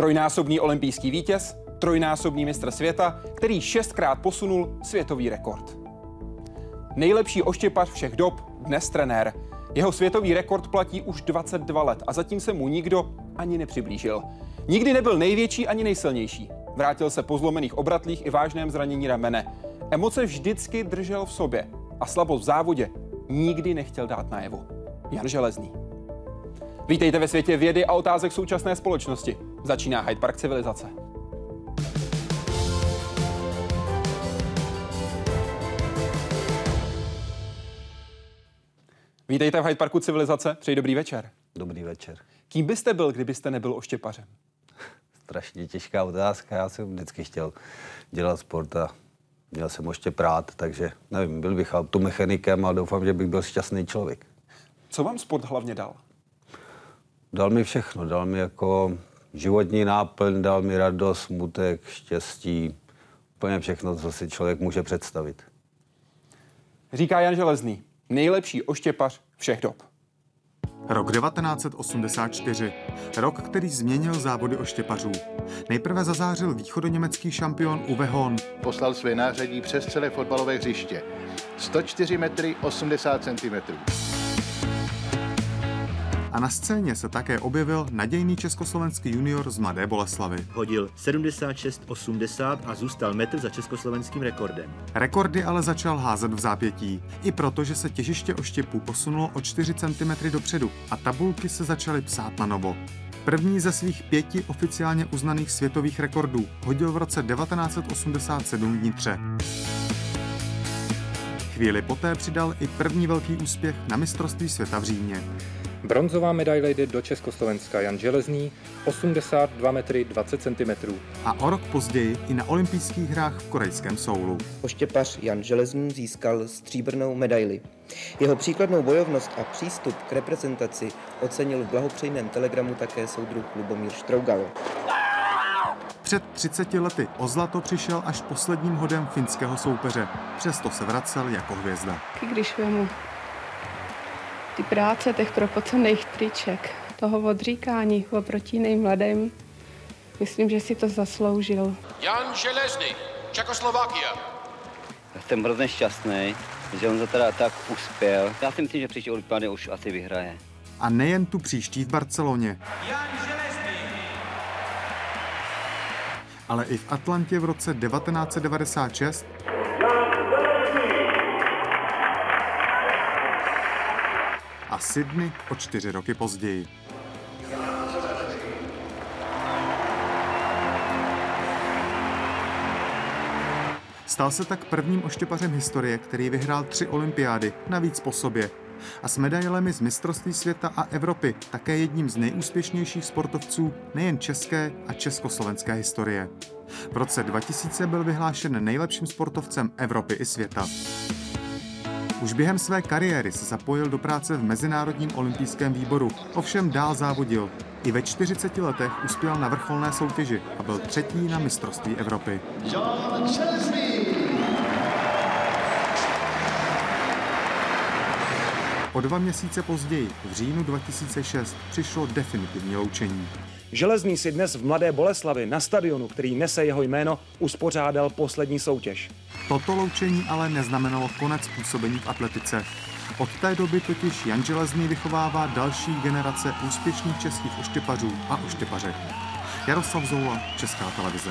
Trojnásobný olympijský vítěz, trojnásobný mistr světa, který šestkrát posunul světový rekord. Nejlepší oštěpař všech dob, dnes trenér. Jeho světový rekord platí už 22 let a zatím se mu nikdo ani nepřiblížil. Nikdy nebyl největší ani nejsilnější. Vrátil se po zlomených obratlích i vážném zranění ramene. Emoce vždycky držel v sobě a slabost v závodě nikdy nechtěl dát najevo. Jan Železný. Vítejte ve světě vědy a otázek současné společnosti. Začíná Hyde Park civilizace. Vítejte v Hyde Parku civilizace. Přeji dobrý večer. Dobrý večer. Kým byste byl, kdybyste nebyl oštěpařem? Strašně těžká otázka. Já jsem vždycky chtěl dělat sport a měl jsem oštěprát, takže nevím, byl bych automechanikem a doufám, že bych byl šťastný člověk. Co vám sport hlavně dal? Dal mi všechno. Dal mi jako životní náplň, dal mi radost, smutek, štěstí, úplně všechno, co si člověk může představit. Říká Jan Železný, nejlepší oštěpař všech dob. Rok 1984. Rok, který změnil závody oštěpařů. Nejprve zazářil východoněmecký šampion Uwe Hon. Poslal své nářadí přes celé fotbalové hřiště. 104 metry 80 cm. A na scéně se také objevil nadějný československý junior z Mladé Boleslavy. Hodil 76,80 a zůstal metr za československým rekordem. Rekordy ale začal házet v zápětí. I proto, že se těžiště oštěpů posunulo o 4 cm dopředu a tabulky se začaly psát na novo. První ze svých pěti oficiálně uznaných světových rekordů hodil v roce 1987 v Nitře. Chvíli poté přidal i první velký úspěch na mistrovství světa v Římě. Bronzová medaile jde do Československa Jan Železný, 82 metry 20 cm. A o rok později i na olympijských hrách v korejském Soulu. Oštěpař Jan Železný získal stříbrnou medaili. Jeho příkladnou bojovnost a přístup k reprezentaci ocenil v blahopřejném telegramu také soudruh Lubomír Štrougal. Před 30 lety o zlato přišel až posledním hodem finského soupeře. Přesto se vracel jako hvězda. Když vemu ty práce těch propocených triček, toho odříkání oproti jiným mladým, myslím, že si to zasloužil. Jan Železný, Čekoslovakia. Já jsem hrozně šťastný, že on to teda tak uspěl. Já si myslím, že příští olympiády už asi vyhraje. A nejen tu příští v Barceloně. Jan Železný. Ale i v Atlantě v roce 1996 a Sydney o čtyři roky později. Stal se tak prvním oštěpařem historie, který vyhrál tři olympiády, navíc po sobě. A s medailemi z mistrovství světa a Evropy také jedním z nejúspěšnějších sportovců nejen české a československé historie. V roce 2000 byl vyhlášen nejlepším sportovcem Evropy i světa. Už během své kariéry se zapojil do práce v Mezinárodním olympijském výboru, ovšem dál závodil. I ve 40 letech uspěl na vrcholné soutěži a byl třetí na mistrovství Evropy. O dva měsíce později, v říjnu 2006, přišlo definitivní loučení. Železný si dnes v Mladé Boleslavi na stadionu, který nese jeho jméno, uspořádal poslední soutěž. Toto loučení ale neznamenalo konec působení v atletice. Od té doby totiž Jan Železný vychovává další generace úspěšných českých oštěpařů a oštěpařek. Jaroslav Zoula, Česká televize.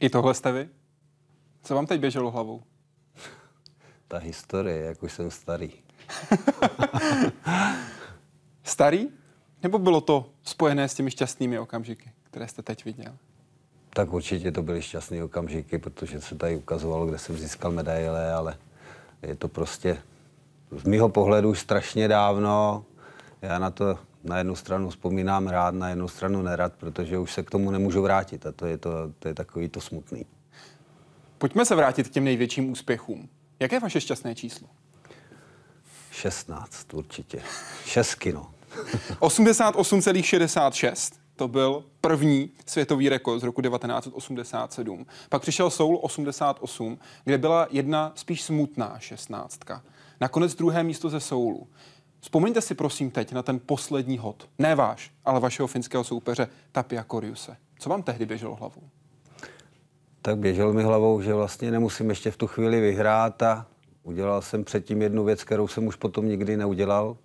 I tohle jste vy? Co vám teď běželo hlavou? Ta historie, jak už jsem starý. Starý? Nebo bylo to spojené s těmi šťastnými okamžiky, které jste teď viděl? Tak určitě to byly šťastné okamžiky, protože se tady ukazovalo, kde jsem získal medaile, ale je to prostě z mého pohledu už strašně dávno. Já na to na jednu stranu vzpomínám rád, na jednu stranu nerad, protože už se k tomu nemůžu vrátit a to je, to, to je takový to smutný. Pojďme se vrátit k těm největším úspěchům. Jaké je vaše šťastné číslo? 16 určitě. Šestky, no. 88,66. To byl první světový rekord z roku 1987. Pak přišel Soul 88, kde byla jedna spíš smutná šestnáctka. Nakonec druhé místo ze Soulu. Vzpomeňte si prosím teď na ten poslední hod. Ne váš, ale vašeho finského soupeře Tapia Koriuse. Co vám tehdy běželo hlavou? Tak běželo mi hlavou, že vlastně nemusím ještě v tu chvíli vyhrát a udělal jsem předtím jednu věc, kterou jsem už potom nikdy neudělal.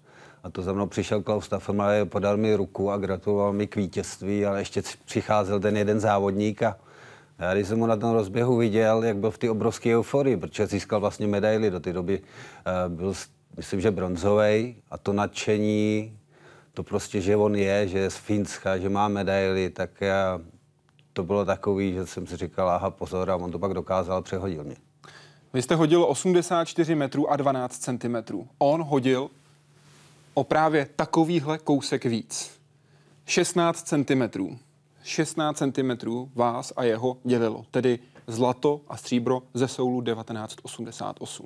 A to za mnou přišel Klaus Staffelmeier, podal mi ruku a gratuloval mi k vítězství, ale ještě přicházel ten jeden závodník a já když jsem mu na tom rozběhu viděl, jak byl v té obrovské euforii, protože získal vlastně medaily do té doby, eh, byl myslím, že bronzový a to nadšení, to prostě, že on je, že je z Finska, že má medaily, tak já, to bylo takový, že jsem si říkal, aha, pozor, a on to pak dokázal, přehodil mě. Vy jste hodil 84 metrů a 12 centimetrů. On hodil o právě takovýhle kousek víc. 16 centimetrů. 16 centimetrů vás a jeho dělilo, tedy zlato a stříbro ze Soulu 1988.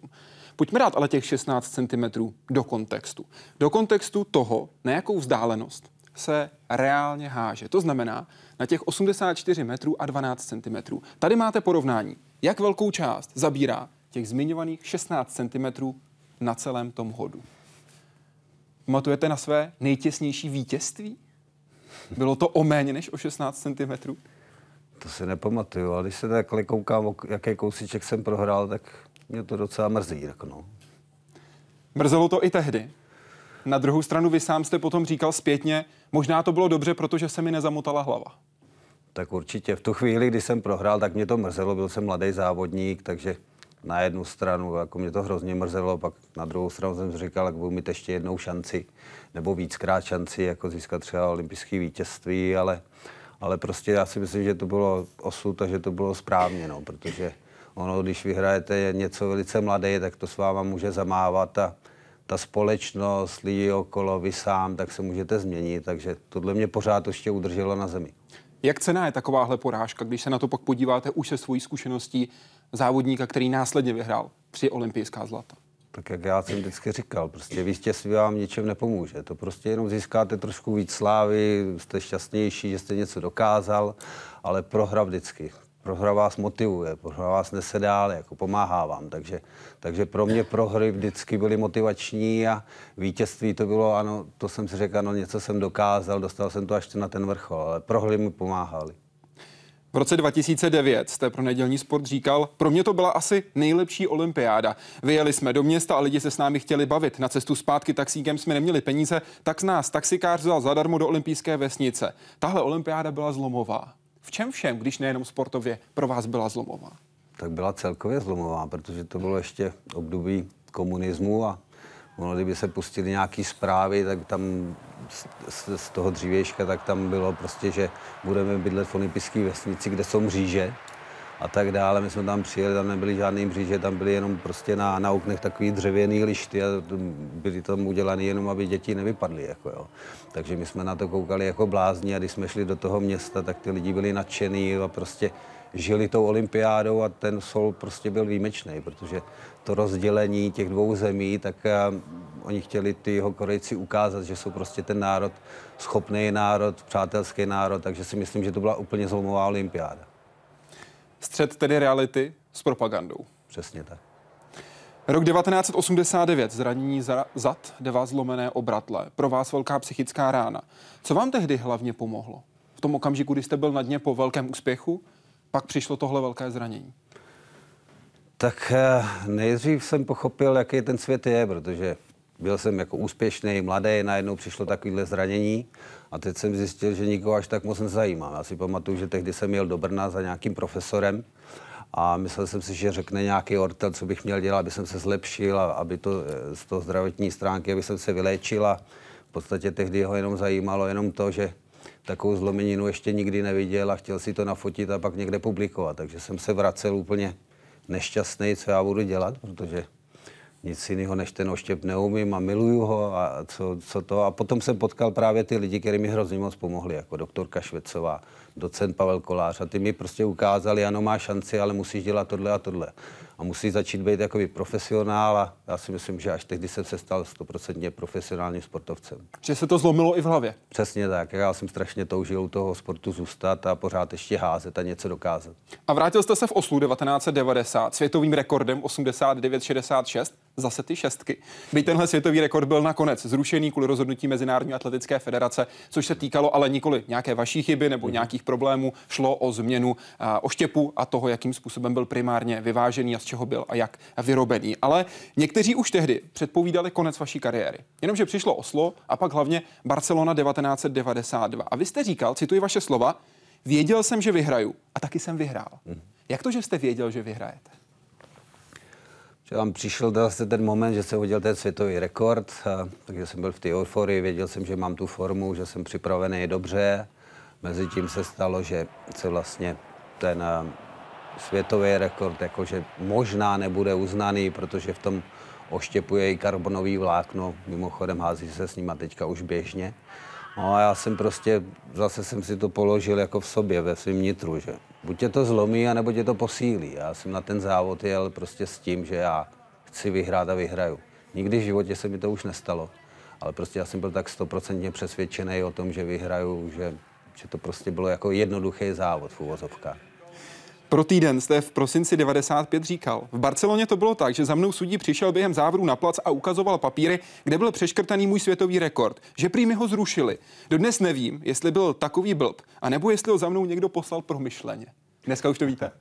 Pojďme dát ale těch 16 cm do kontextu. Do kontextu toho, na jakou vzdálenost se reálně háže. To znamená na těch 84 metrů a 12 cm. Tady máte porovnání, jak velkou část zabírá těch zmiňovaných 16 cm na celém tom hodu. Pamatujete na své nejtěsnější vítězství? Bylo to o méně než o 16 cm? To si nepamatuju, ale když se takhle koukám, jaký kousíček jsem prohrál, tak mě to docela mrzí. Tak no. Mrzelo to i tehdy. Na druhou stranu vy sám jste potom říkal zpětně, možná to bylo dobře, protože se mi nezamotala hlava. Tak určitě. V tu chvíli, kdy jsem prohrál, tak mě to mrzelo. Byl jsem mladý závodník, takže na jednu stranu jako mě to hrozně mrzelo, pak na druhou stranu jsem říkal, jak budu mít ještě jednou šanci, nebo víckrát šanci, jako získat třeba olympijské vítězství, ale, ale prostě já si myslím, že to bylo osud a že to bylo správně, no, protože ono, když vyhrajete něco velice mladé, tak to s váma může zamávat a ta společnost, lidi okolo, vy sám, tak se můžete změnit, takže tohle mě pořád ještě udrželo na zemi. Jak cená je takováhle porážka, když se na to pak podíváte už se svojí zkušeností závodníka, který následně vyhrál tři olympijská zlata? Tak jak já jsem vždycky říkal, prostě vítězství vám ničem nepomůže. To prostě jenom získáte trošku víc slávy, jste šťastnější, že jste něco dokázal, ale prohra vždycky prohra vás motivuje, prohra vás nese dál, jako pomáhá vám. Takže, takže pro mě prohry vždycky byly motivační a vítězství to bylo, ano, to jsem si řekl, ano, něco jsem dokázal, dostal jsem to až na ten vrchol, ale prohry mi pomáhaly. V roce 2009 jste pro nedělní sport říkal, pro mě to byla asi nejlepší olympiáda. Vyjeli jsme do města a lidi se s námi chtěli bavit. Na cestu zpátky taxíkem jsme neměli peníze, tak z nás taxikář vzal zadarmo do olympijské vesnice. Tahle olympiáda byla zlomová. V čem všem, když nejenom sportově, pro vás byla zlomová? Tak byla celkově zlomová, protože to bylo ještě období komunismu a ono, kdyby se pustili nějaké zprávy, tak tam z, z toho dřívějška, tak tam bylo prostě, že budeme bydlet v olympijské vesnici, kde jsou mříže a tak dále. My jsme tam přijeli, tam nebyly žádné mříže, tam byly jenom prostě na, na oknech takový dřevěný lišty a byly tam udělané jenom, aby děti nevypadly. Jako jo. Takže my jsme na to koukali jako blázni a když jsme šli do toho města, tak ty lidi byli nadšený a prostě žili tou olympiádou a ten sol prostě byl výjimečný, protože to rozdělení těch dvou zemí, tak uh, oni chtěli ty jeho Korejci ukázat, že jsou prostě ten národ, schopný národ, přátelský národ, takže si myslím, že to byla úplně zlomová olympiáda. Střed tedy reality s propagandou. Přesně tak. Rok 1989, zranění zad, deva zlomené obratle, pro vás velká psychická rána. Co vám tehdy hlavně pomohlo? V tom okamžiku, kdy jste byl na dně po velkém úspěchu, pak přišlo tohle velké zranění. Tak eh, nejdřív jsem pochopil, jaký ten svět je, protože byl jsem jako úspěšný, mladý, najednou přišlo takovéhle zranění a teď jsem zjistil, že nikoho až tak moc nezajímá. Já si pamatuju, že tehdy jsem jel do Brna za nějakým profesorem a myslel jsem si, že řekne nějaký ortel, co bych měl dělat, aby jsem se zlepšil a aby to eh, z toho zdravotní stránky, aby jsem se vyléčil a v podstatě tehdy ho jenom zajímalo jenom to, že takovou zlomeninu ještě nikdy neviděl a chtěl si to nafotit a pak někde publikovat. Takže jsem se vracel úplně nešťastný, co já budu dělat, protože nic jiného než ten oštěp neumím a miluju ho a co, co to. A potom jsem potkal právě ty lidi, kteří mi hrozně moc pomohli, jako doktorka Švecová, docent Pavel Kolář a ty mi prostě ukázali, ano, má šanci, ale musíš dělat tohle a tohle. A musí začít být takový profesionál a já si myslím, že až tehdy jsem se stal stoprocentně profesionálním sportovcem. Že se to zlomilo i v hlavě. Přesně tak. Já jsem strašně toužil u toho sportu zůstat a pořád ještě házet a něco dokázat. A vrátil jste se v Oslu 1990 světovým rekordem 89,66, zase ty šestky. Byť tenhle světový rekord byl nakonec zrušený kvůli rozhodnutí Mezinárodní atletické federace, což se týkalo ale nikoli nějaké vaší chyby nebo nějakých problémů, šlo o změnu a, oštěpu a toho, jakým způsobem byl primárně vyvážený a z čeho byl a jak vyrobený. Ale někteří už tehdy předpovídali konec vaší kariéry. Jenomže přišlo Oslo a pak hlavně Barcelona 1992. A vy jste říkal, cituji vaše slova, věděl jsem, že vyhraju a taky jsem vyhrál. Jak to, že jste věděl, že vyhrajete? že vám přišel zase ten moment, že se hodil ten světový rekord, a, takže jsem byl v té euforii, věděl jsem, že mám tu formu, že jsem připravený dobře. Mezitím se stalo, že se vlastně ten světový rekord jakože možná nebude uznaný, protože v tom oštěpuje i karbonový vlákno, mimochodem hází se s nima teďka už běžně. No a já jsem prostě, zase jsem si to položil jako v sobě, ve svém nitru, že buď tě to zlomí, anebo tě to posílí. Já jsem na ten závod jel prostě s tím, že já chci vyhrát a vyhraju. Nikdy v životě se mi to už nestalo, ale prostě já jsem byl tak stoprocentně přesvědčený o tom, že vyhraju, že, že to prostě bylo jako jednoduchý závod v uvozovkách. Pro týden jste v prosinci 95 říkal. V Barceloně to bylo tak, že za mnou sudí přišel během závodu na plac a ukazoval papíry, kde byl přeškrtaný můj světový rekord. Že prý mi ho zrušili. Dodnes nevím, jestli byl takový blb, anebo jestli ho za mnou někdo poslal promyšleně. Dneska už to víte.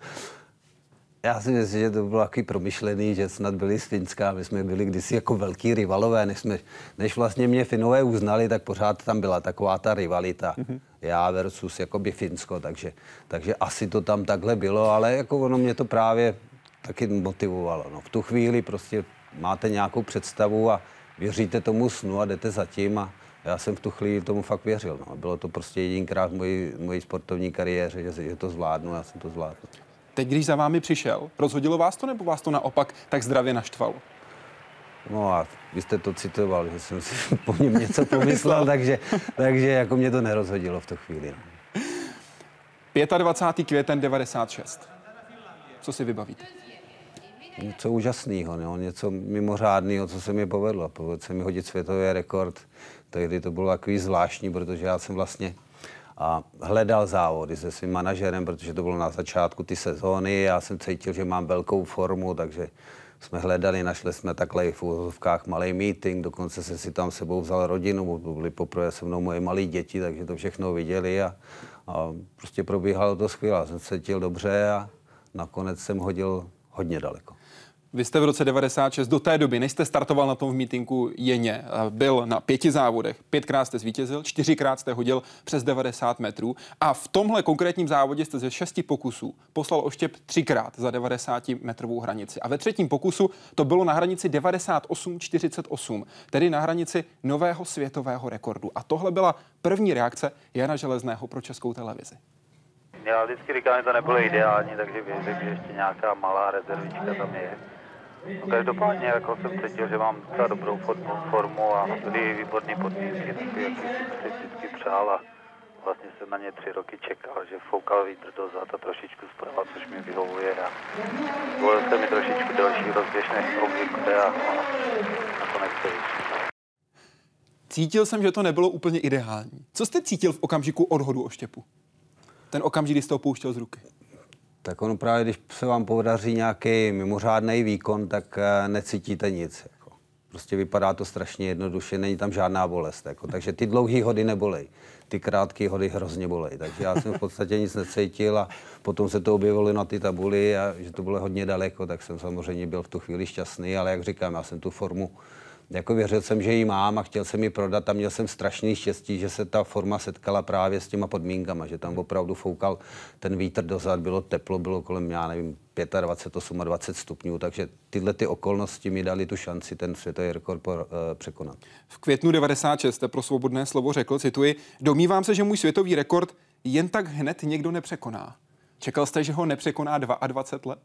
Já si myslím, že to bylo takový promyšlený, že snad byli z Finska, my jsme byli kdysi jako velký rivalové, než, jsme, než vlastně mě Finové uznali, tak pořád tam byla taková ta rivalita. Mm-hmm. Já versus jakoby Finsko, takže, takže asi to tam takhle bylo, ale jako ono mě to právě taky motivovalo. No. V tu chvíli prostě máte nějakou představu a věříte tomu snu a jdete za tím a já jsem v tu chvíli tomu fakt věřil. No. Bylo to prostě jedinkrát v mojí, mojí sportovní kariéře, že, že to zvládnu, já jsem to zvládl. Teď, když za vámi přišel, rozhodilo vás to nebo vás to naopak tak zdravě naštvalo? No a vy jste to citoval, že jsem si po něm něco pomyslel, takže, takže jako mě to nerozhodilo v tu chvíli. No. 25. květen 96. Co si vybavíte? Něco úžasného, no, něco mimořádného, co se mi povedlo. Povedlo se mi hodit světový rekord. Tehdy to bylo takový zvláštní, protože já jsem vlastně a hledal závody se svým manažerem, protože to bylo na začátku ty sezóny. Já jsem cítil, že mám velkou formu, takže jsme hledali, našli jsme takhle v úvozovkách malý meeting, dokonce se si tam sebou vzal rodinu, byli poprvé se mnou moje malé děti, takže to všechno viděli a, a prostě probíhalo to skvěle. Jsem se cítil dobře a nakonec jsem hodil hodně daleko. Vy jste v roce 96 do té doby, než jste startoval na tom v mítinku Jeně, byl na pěti závodech. Pětkrát jste zvítězil, čtyřikrát jste hodil přes 90 metrů a v tomhle konkrétním závodě jste ze šesti pokusů poslal oštěp třikrát za 90 metrovou hranici. A ve třetím pokusu to bylo na hranici 98,48, tedy na hranici nového světového rekordu. A tohle byla první reakce Jana Železného pro českou televizi. Já vždycky říkám, že to nebylo ideální, takže věřím, že ještě nějaká malá rezervička tam je. No, každopádně jako jsem cítil, že mám docela dobrou formu, formu a byly výborné podmínky, jak jsem si vždycky přál a vlastně jsem na ně tři roky čekal, že foukal vítr dozad a trošičku zprava, což mi vyhovuje a volil se mi trošičku další rozběž než obvykle a, nakonec to vyšlo. Cítil jsem, že to nebylo úplně ideální. Co jste cítil v okamžiku odhodu oštěpu? Ten okamžik, kdy jste ho pouštěl z ruky tak ono právě, když se vám podaří nějaký mimořádný výkon, tak eh, necítíte nic. Jako. Prostě vypadá to strašně jednoduše, není tam žádná bolest. Jako. Takže ty dlouhé hody nebolej, ty krátké hody hrozně bolej. Takže já jsem v podstatě nic necítil a potom se to objevilo na ty tabuli a že to bylo hodně daleko, tak jsem samozřejmě byl v tu chvíli šťastný, ale jak říkám, já jsem tu formu jako věřil jsem, že ji mám a chtěl jsem ji prodat a měl jsem strašný štěstí, že se ta forma setkala právě s těma podmínkama, že tam opravdu foukal ten vítr dozad, bylo teplo, bylo kolem, já nevím, 25, 28 stupňů, takže tyhle ty okolnosti mi dali tu šanci ten světový rekord po, uh, překonat. V květnu 96 jste pro svobodné slovo řekl, cituji, domnívám se, že můj světový rekord jen tak hned někdo nepřekoná. Čekal jste, že ho nepřekoná 22 let?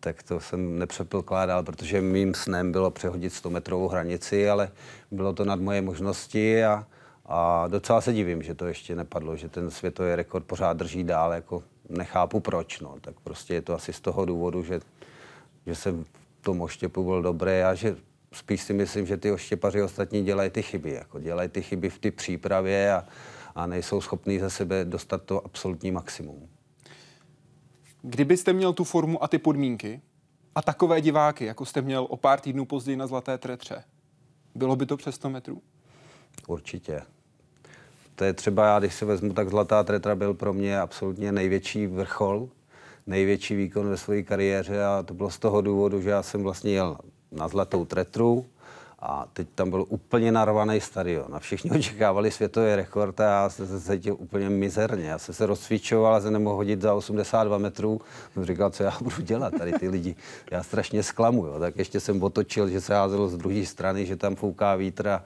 Tak to jsem nepředpokládal, protože mým snem bylo přehodit 100 metrovou hranici, ale bylo to nad moje možnosti a, A docela se divím, že to ještě nepadlo, že ten světový rekord pořád drží dál, jako nechápu proč, no. Tak prostě je to asi z toho důvodu, že, že jsem v tom oštěpu byl dobrý a že spíš si myslím, že ty oštěpaři ostatní dělají ty chyby, jako dělají ty chyby v té přípravě a, a nejsou schopní ze sebe dostat to absolutní maximum. Kdybyste měl tu formu a ty podmínky a takové diváky, jako jste měl o pár týdnů později na Zlaté tretře, bylo by to přes 100 metrů? Určitě. To je třeba, já když si vezmu, tak Zlatá tretra byl pro mě absolutně největší vrchol, největší výkon ve své kariéře a to bylo z toho důvodu, že já jsem vlastně jel na Zlatou tretru, a teď tam byl úplně narvaný stadion a všichni očekávali světový rekord a já jsem se cítil úplně mizerně. Já jsem se rozcvičoval a se nemohl hodit za 82 metrů. Jsem říkal, co já budu dělat tady ty lidi. Já strašně zklamu. Jo. Tak ještě jsem otočil, že se házelo z druhé strany, že tam fouká vítr a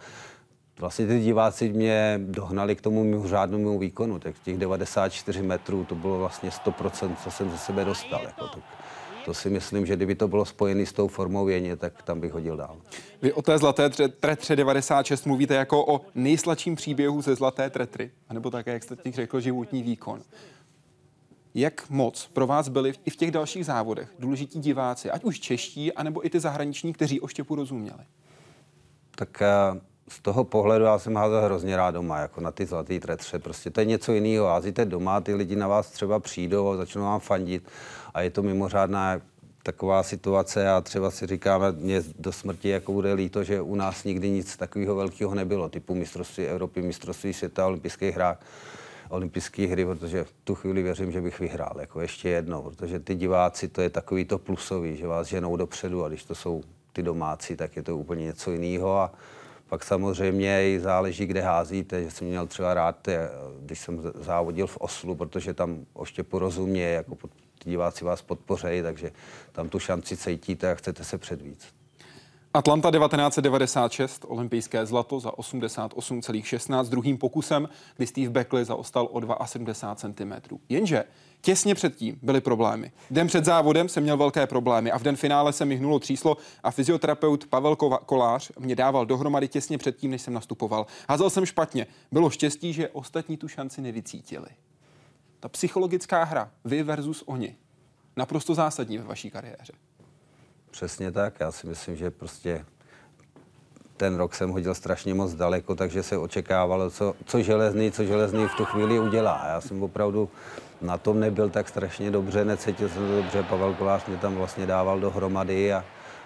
vlastně ty diváci mě dohnali k tomu mimořádnému výkonu. Tak těch 94 metrů to bylo vlastně 100%, co jsem ze sebe dostal. Jako to, to si myslím, že kdyby to bylo spojené s tou formou jeně, tak tam bych hodil dál. Vy o té zlaté tretře 96 mluvíte jako o nejsladším příběhu ze zlaté tretry, anebo také, jak jste těch řekl, životní výkon. Jak moc pro vás byli i v těch dalších závodech důležití diváci, ať už čeští, anebo i ty zahraniční, kteří o štěpu rozuměli? Tak uh z toho pohledu já jsem házel hrozně rád doma, jako na ty zlatý tretře. Prostě to je něco jiného. Házíte doma, ty lidi na vás třeba přijdou a začnou vám fandit a je to mimořádná taková situace a třeba si říkáme, mě do smrti jako bude líto, že u nás nikdy nic takového velkého nebylo, typu mistrovství Evropy, mistrovství světa, olympijských hrách olympijské hry, protože v tu chvíli věřím, že bych vyhrál jako ještě jednou, protože ty diváci, to je takový to plusový, že vás ženou dopředu a když to jsou ty domácí, tak je to úplně něco jiného. A pak samozřejmě i záleží, kde házíte, že jsem měl třeba rád, eh, když jsem závodil v Oslu, protože tam oště porozumě, jako pod, diváci vás podpořejí, takže tam tu šanci cítíte a chcete se předvíc. Atlanta 1996, olympijské zlato za 88,16 druhým pokusem, kdy Steve Beckley zaostal o 72 cm. Jenže těsně předtím byly problémy. Den před závodem jsem měl velké problémy a v den finále se mi hnulo tříslo a fyzioterapeut Pavel Kolář mě dával dohromady těsně předtím, než jsem nastupoval. Házel jsem špatně. Bylo štěstí, že ostatní tu šanci nevycítili. Ta psychologická hra, vy versus oni, naprosto zásadní ve vaší kariéře. Přesně tak. Já si myslím, že prostě ten rok jsem hodil strašně moc daleko, takže se očekávalo, co, co železný, co železný v tu chvíli udělá. Já jsem opravdu na tom nebyl tak strašně dobře, necítil jsem to dobře. Pavel Kolář mě tam vlastně dával dohromady a,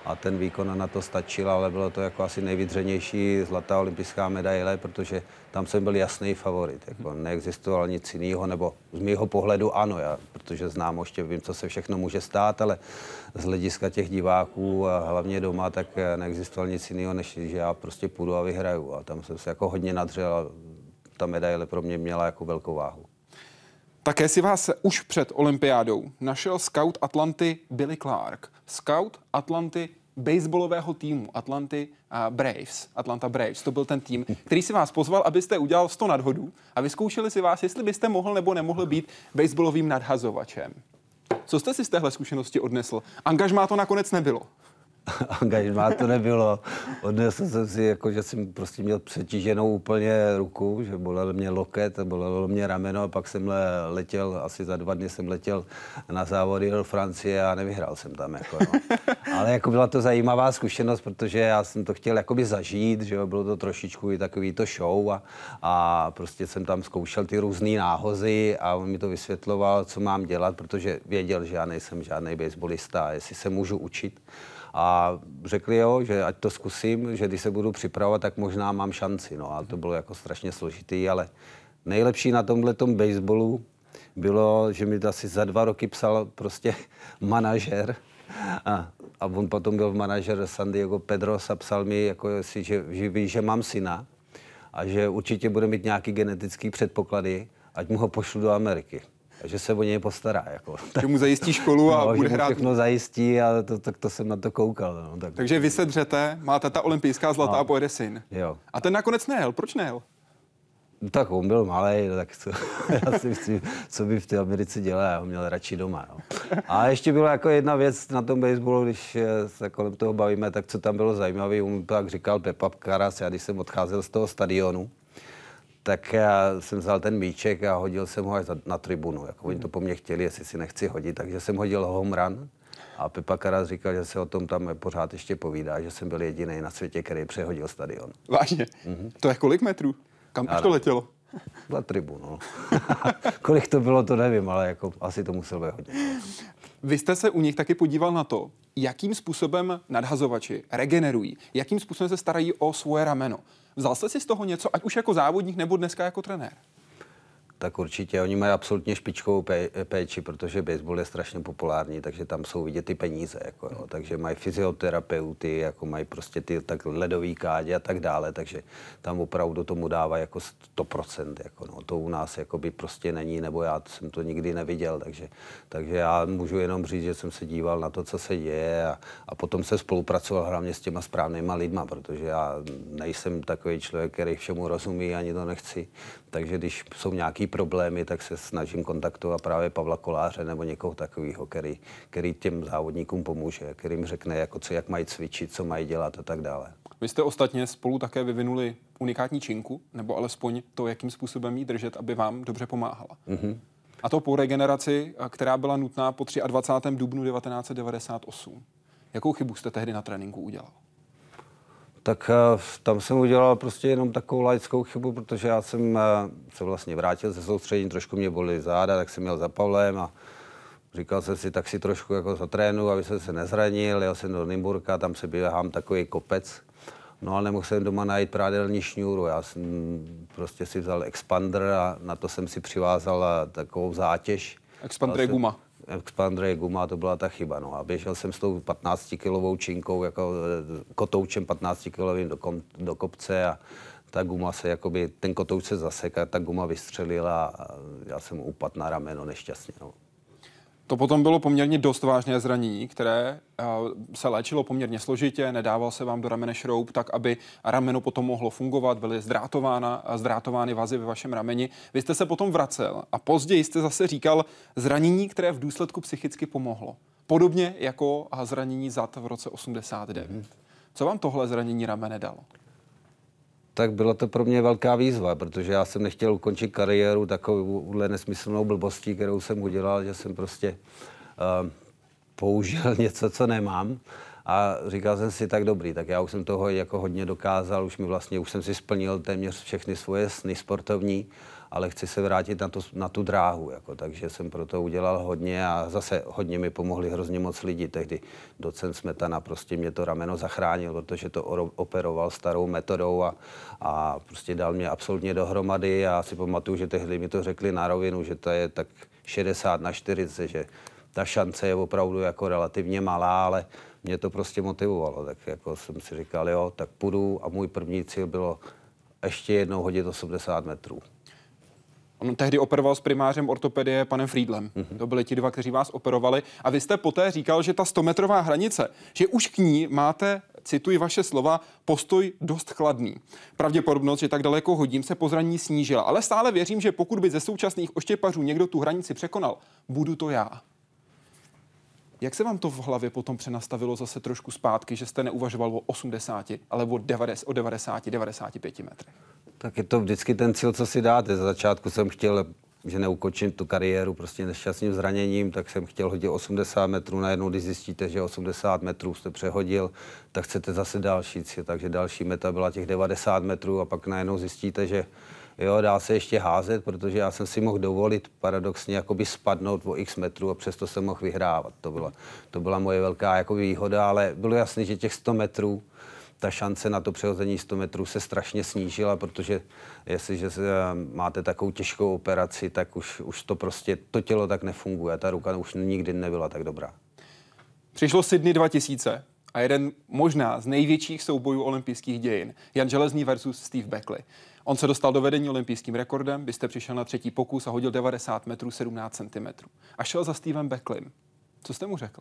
a ten výkon na to stačil, ale bylo to jako asi nejvydřenější zlatá olympijská medaile, protože tam jsem byl jasný favorit. Jako neexistoval nic jiného, nebo z mého pohledu ano, já, protože znám ještě, vím, co se všechno může stát, ale z hlediska těch diváků a hlavně doma, tak neexistoval nic jiného, než že já prostě půjdu a vyhraju. A tam jsem se jako hodně nadřel a ta medaile pro mě měla jako velkou váhu. Také si vás už před olympiádou našel scout Atlanty Billy Clark. Scout Atlanty baseballového týmu Atlanty Braves, Atlanta Braves, to byl ten tým, který si vás pozval, abyste udělal 100 nadhodů a vyzkoušeli si vás, jestli byste mohl nebo nemohl být baseballovým nadhazovačem. Co jste si z téhle zkušenosti odnesl? Angažmá to nakonec nebylo. angažmá to nebylo. Odnesl jsem si, jako, že jsem prostě měl přetíženou úplně ruku, že bolel mě loket, bolelo mě rameno a pak jsem letěl, asi za dva dny jsem letěl na závody do Francie a nevyhrál jsem tam. Jako, no. Ale jako byla to zajímavá zkušenost, protože já jsem to chtěl jakoby zažít, že bylo to trošičku i takový to show a, a prostě jsem tam zkoušel ty různé náhozy a on mi to vysvětloval, co mám dělat, protože věděl, že já nejsem žádný baseballista, jestli se můžu učit. A řekli jo, že ať to zkusím, že když se budu připravovat, tak možná mám šanci. No a to bylo jako strašně složitý, ale nejlepší na tomhle tom baseballu bylo, že mi asi za dva roky psal prostě manažer a, a on potom byl manažer San Diego Pedros a psal mi, jako si, že, že ví, že mám syna a že určitě bude mít nějaký genetický předpoklady, ať mu ho pošlu do Ameriky že se o něj postará. Jako. Že mu zajistí školu a no, bude hrát. všechno zajistí a to, tak to jsem na to koukal. No, tak. Takže vy se dřete, máte ta olympijská zlata no. a pojede syn. Jo. A ten nakonec nejel. Proč nejel? No, tak on byl malý, no, tak co, já si myslím, co by v té Americe dělal, já ho měl radši doma. No. A ještě byla jako jedna věc na tom baseballu, když se kolem toho bavíme, tak co tam bylo zajímavé, on tak říkal Pepa Karas, já když jsem odcházel z toho stadionu, tak já jsem vzal ten míček a hodil jsem ho až na tribunu. Jako oni to po mně chtěli, jestli si nechci hodit, takže jsem hodil home run. A Pepa Karas říkal, že se o tom tam pořád ještě povídá, že jsem byl jediný na světě, který přehodil stadion. Vážně? Mm-hmm. To je kolik metrů? Kam už to letělo? Na tribunu. kolik to bylo, to nevím, ale jako asi to musel být hodně. Vy jste se u nich taky podíval na to, jakým způsobem nadhazovači regenerují, jakým způsobem se starají o svoje rameno. Vzal jste si z toho něco, ať už jako závodník nebo dneska jako trenér? Tak určitě oni mají absolutně špičkovou péči, protože baseball je strašně populární, takže tam jsou vidět ty peníze. Jako, jo. Takže mají fyzioterapeuty, jako mají prostě ty tak ledový kádě a tak dále, takže tam opravdu tomu dává jako 100%. Jako, no. To u nás by prostě není, nebo já jsem to nikdy neviděl, takže, takže já můžu jenom říct, že jsem se díval na to, co se děje a, a potom se spolupracoval hlavně s těma správnýma lidma, protože já nejsem takový člověk, který všemu rozumí, ani to nechci. Takže když jsou nějaký problémy, tak se snažím kontaktovat právě Pavla Koláře nebo někoho takového, který, který těm závodníkům pomůže, který jim řekne, jako co, jak mají cvičit, co mají dělat a tak dále. Vy jste ostatně spolu také vyvinuli unikátní činku, nebo alespoň to, jakým způsobem ji držet, aby vám dobře pomáhala. Mm-hmm. A to po regeneraci, která byla nutná po 23. dubnu 1998. Jakou chybu jste tehdy na tréninku udělal? Tak eh, tam jsem udělal prostě jenom takovou laickou chybu, protože já jsem eh, se vlastně vrátil ze soustředění, trošku mě boli záda, tak jsem měl za Pavlem a říkal jsem si, tak si trošku jako zatrénu, aby jsem se nezranil, jel jsem do Nymburka, tam se běhám takový kopec, No ale nemohl jsem doma najít prádelní šňůru. Já jsem prostě si vzal expander a na to jsem si přivázal eh, takovou zátěž. Expander je guma. Expander je guma, to byla ta chyba. No. A běžel jsem s tou 15-kilovou činkou, jako eh, kotoučem 15-kilovým do, kom, do kopce a ta guma se, jakoby, ten kotouč se zasek ta guma vystřelila a já jsem upadl na rameno nešťastně. No. To potom bylo poměrně dost vážné zranění, které eh, se léčilo poměrně složitě, nedával se vám do ramene šroub, tak aby rameno potom mohlo fungovat, byly zdrátována, zdrátovány vazy ve vašem rameni. Vy jste se potom vracel a později jste zase říkal zranění, které v důsledku psychicky pomohlo. Podobně jako zranění zad v roce 89. Mm-hmm. Co vám tohle zranění ramene dalo? Tak byla to pro mě velká výzva, protože já jsem nechtěl ukončit kariéru takovouhle nesmyslnou blbostí, kterou jsem udělal, že jsem prostě uh, použil něco, co nemám. A říkal jsem si, tak dobrý, tak já už jsem toho jako hodně dokázal, už mi vlastně, už jsem si splnil téměř všechny svoje sny sportovní ale chci se vrátit na, to, na tu dráhu. Jako, takže jsem pro to udělal hodně a zase hodně mi pomohli hrozně moc lidí. Tehdy docent Smetana prostě mě to rameno zachránil, protože to operoval starou metodou a, a prostě dal mě absolutně dohromady. Já si pamatuju, že tehdy mi to řekli na rovinu, že to je tak 60 na 40, že ta šance je opravdu jako relativně malá, ale mě to prostě motivovalo. Tak jako jsem si říkal, jo, tak půjdu a můj první cíl bylo ještě jednou hodit 80 metrů. On tehdy operoval s primářem ortopedie panem Friedlem. Mm-hmm. To byli ti dva, kteří vás operovali. A vy jste poté říkal, že ta 100-metrová hranice, že už k ní máte, cituji vaše slova, postoj dost chladný. Pravděpodobnost, že tak daleko hodím, se po zranění snížila. Ale stále věřím, že pokud by ze současných oštěpařů někdo tu hranici překonal, budu to já. Jak se vám to v hlavě potom přenastavilo zase trošku zpátky, že jste neuvažoval o 80, ale o 90, o 90 95 metrech? Tak je to vždycky ten cíl, co si dáte. Za začátku jsem chtěl, že neukočím tu kariéru prostě nešťastným zraněním, tak jsem chtěl hodit 80 metrů. Najednou, když zjistíte, že 80 metrů jste přehodil, tak chcete zase další cíl. Takže další meta byla těch 90 metrů a pak najednou zjistíte, že Jo, dá se ještě házet, protože já jsem si mohl dovolit paradoxně jakoby spadnout o x metrů a přesto jsem mohl vyhrávat. To byla, to byla moje velká jako výhoda, ale bylo jasné, že těch 100 metrů ta šance na to přehození 100 metrů se strašně snížila, protože jestliže eh, máte takovou těžkou operaci, tak už, už to prostě, to tělo tak nefunguje. Ta ruka už nikdy nebyla tak dobrá. Přišlo Sydney 2000 a jeden možná z největších soubojů olympijských dějin. Jan Železný versus Steve Beckley. On se dostal do vedení olympijským rekordem, byste přišel na třetí pokus a hodil 90 metrů 17 cm. A šel za Stevem Beckleym. Co jste mu řekl?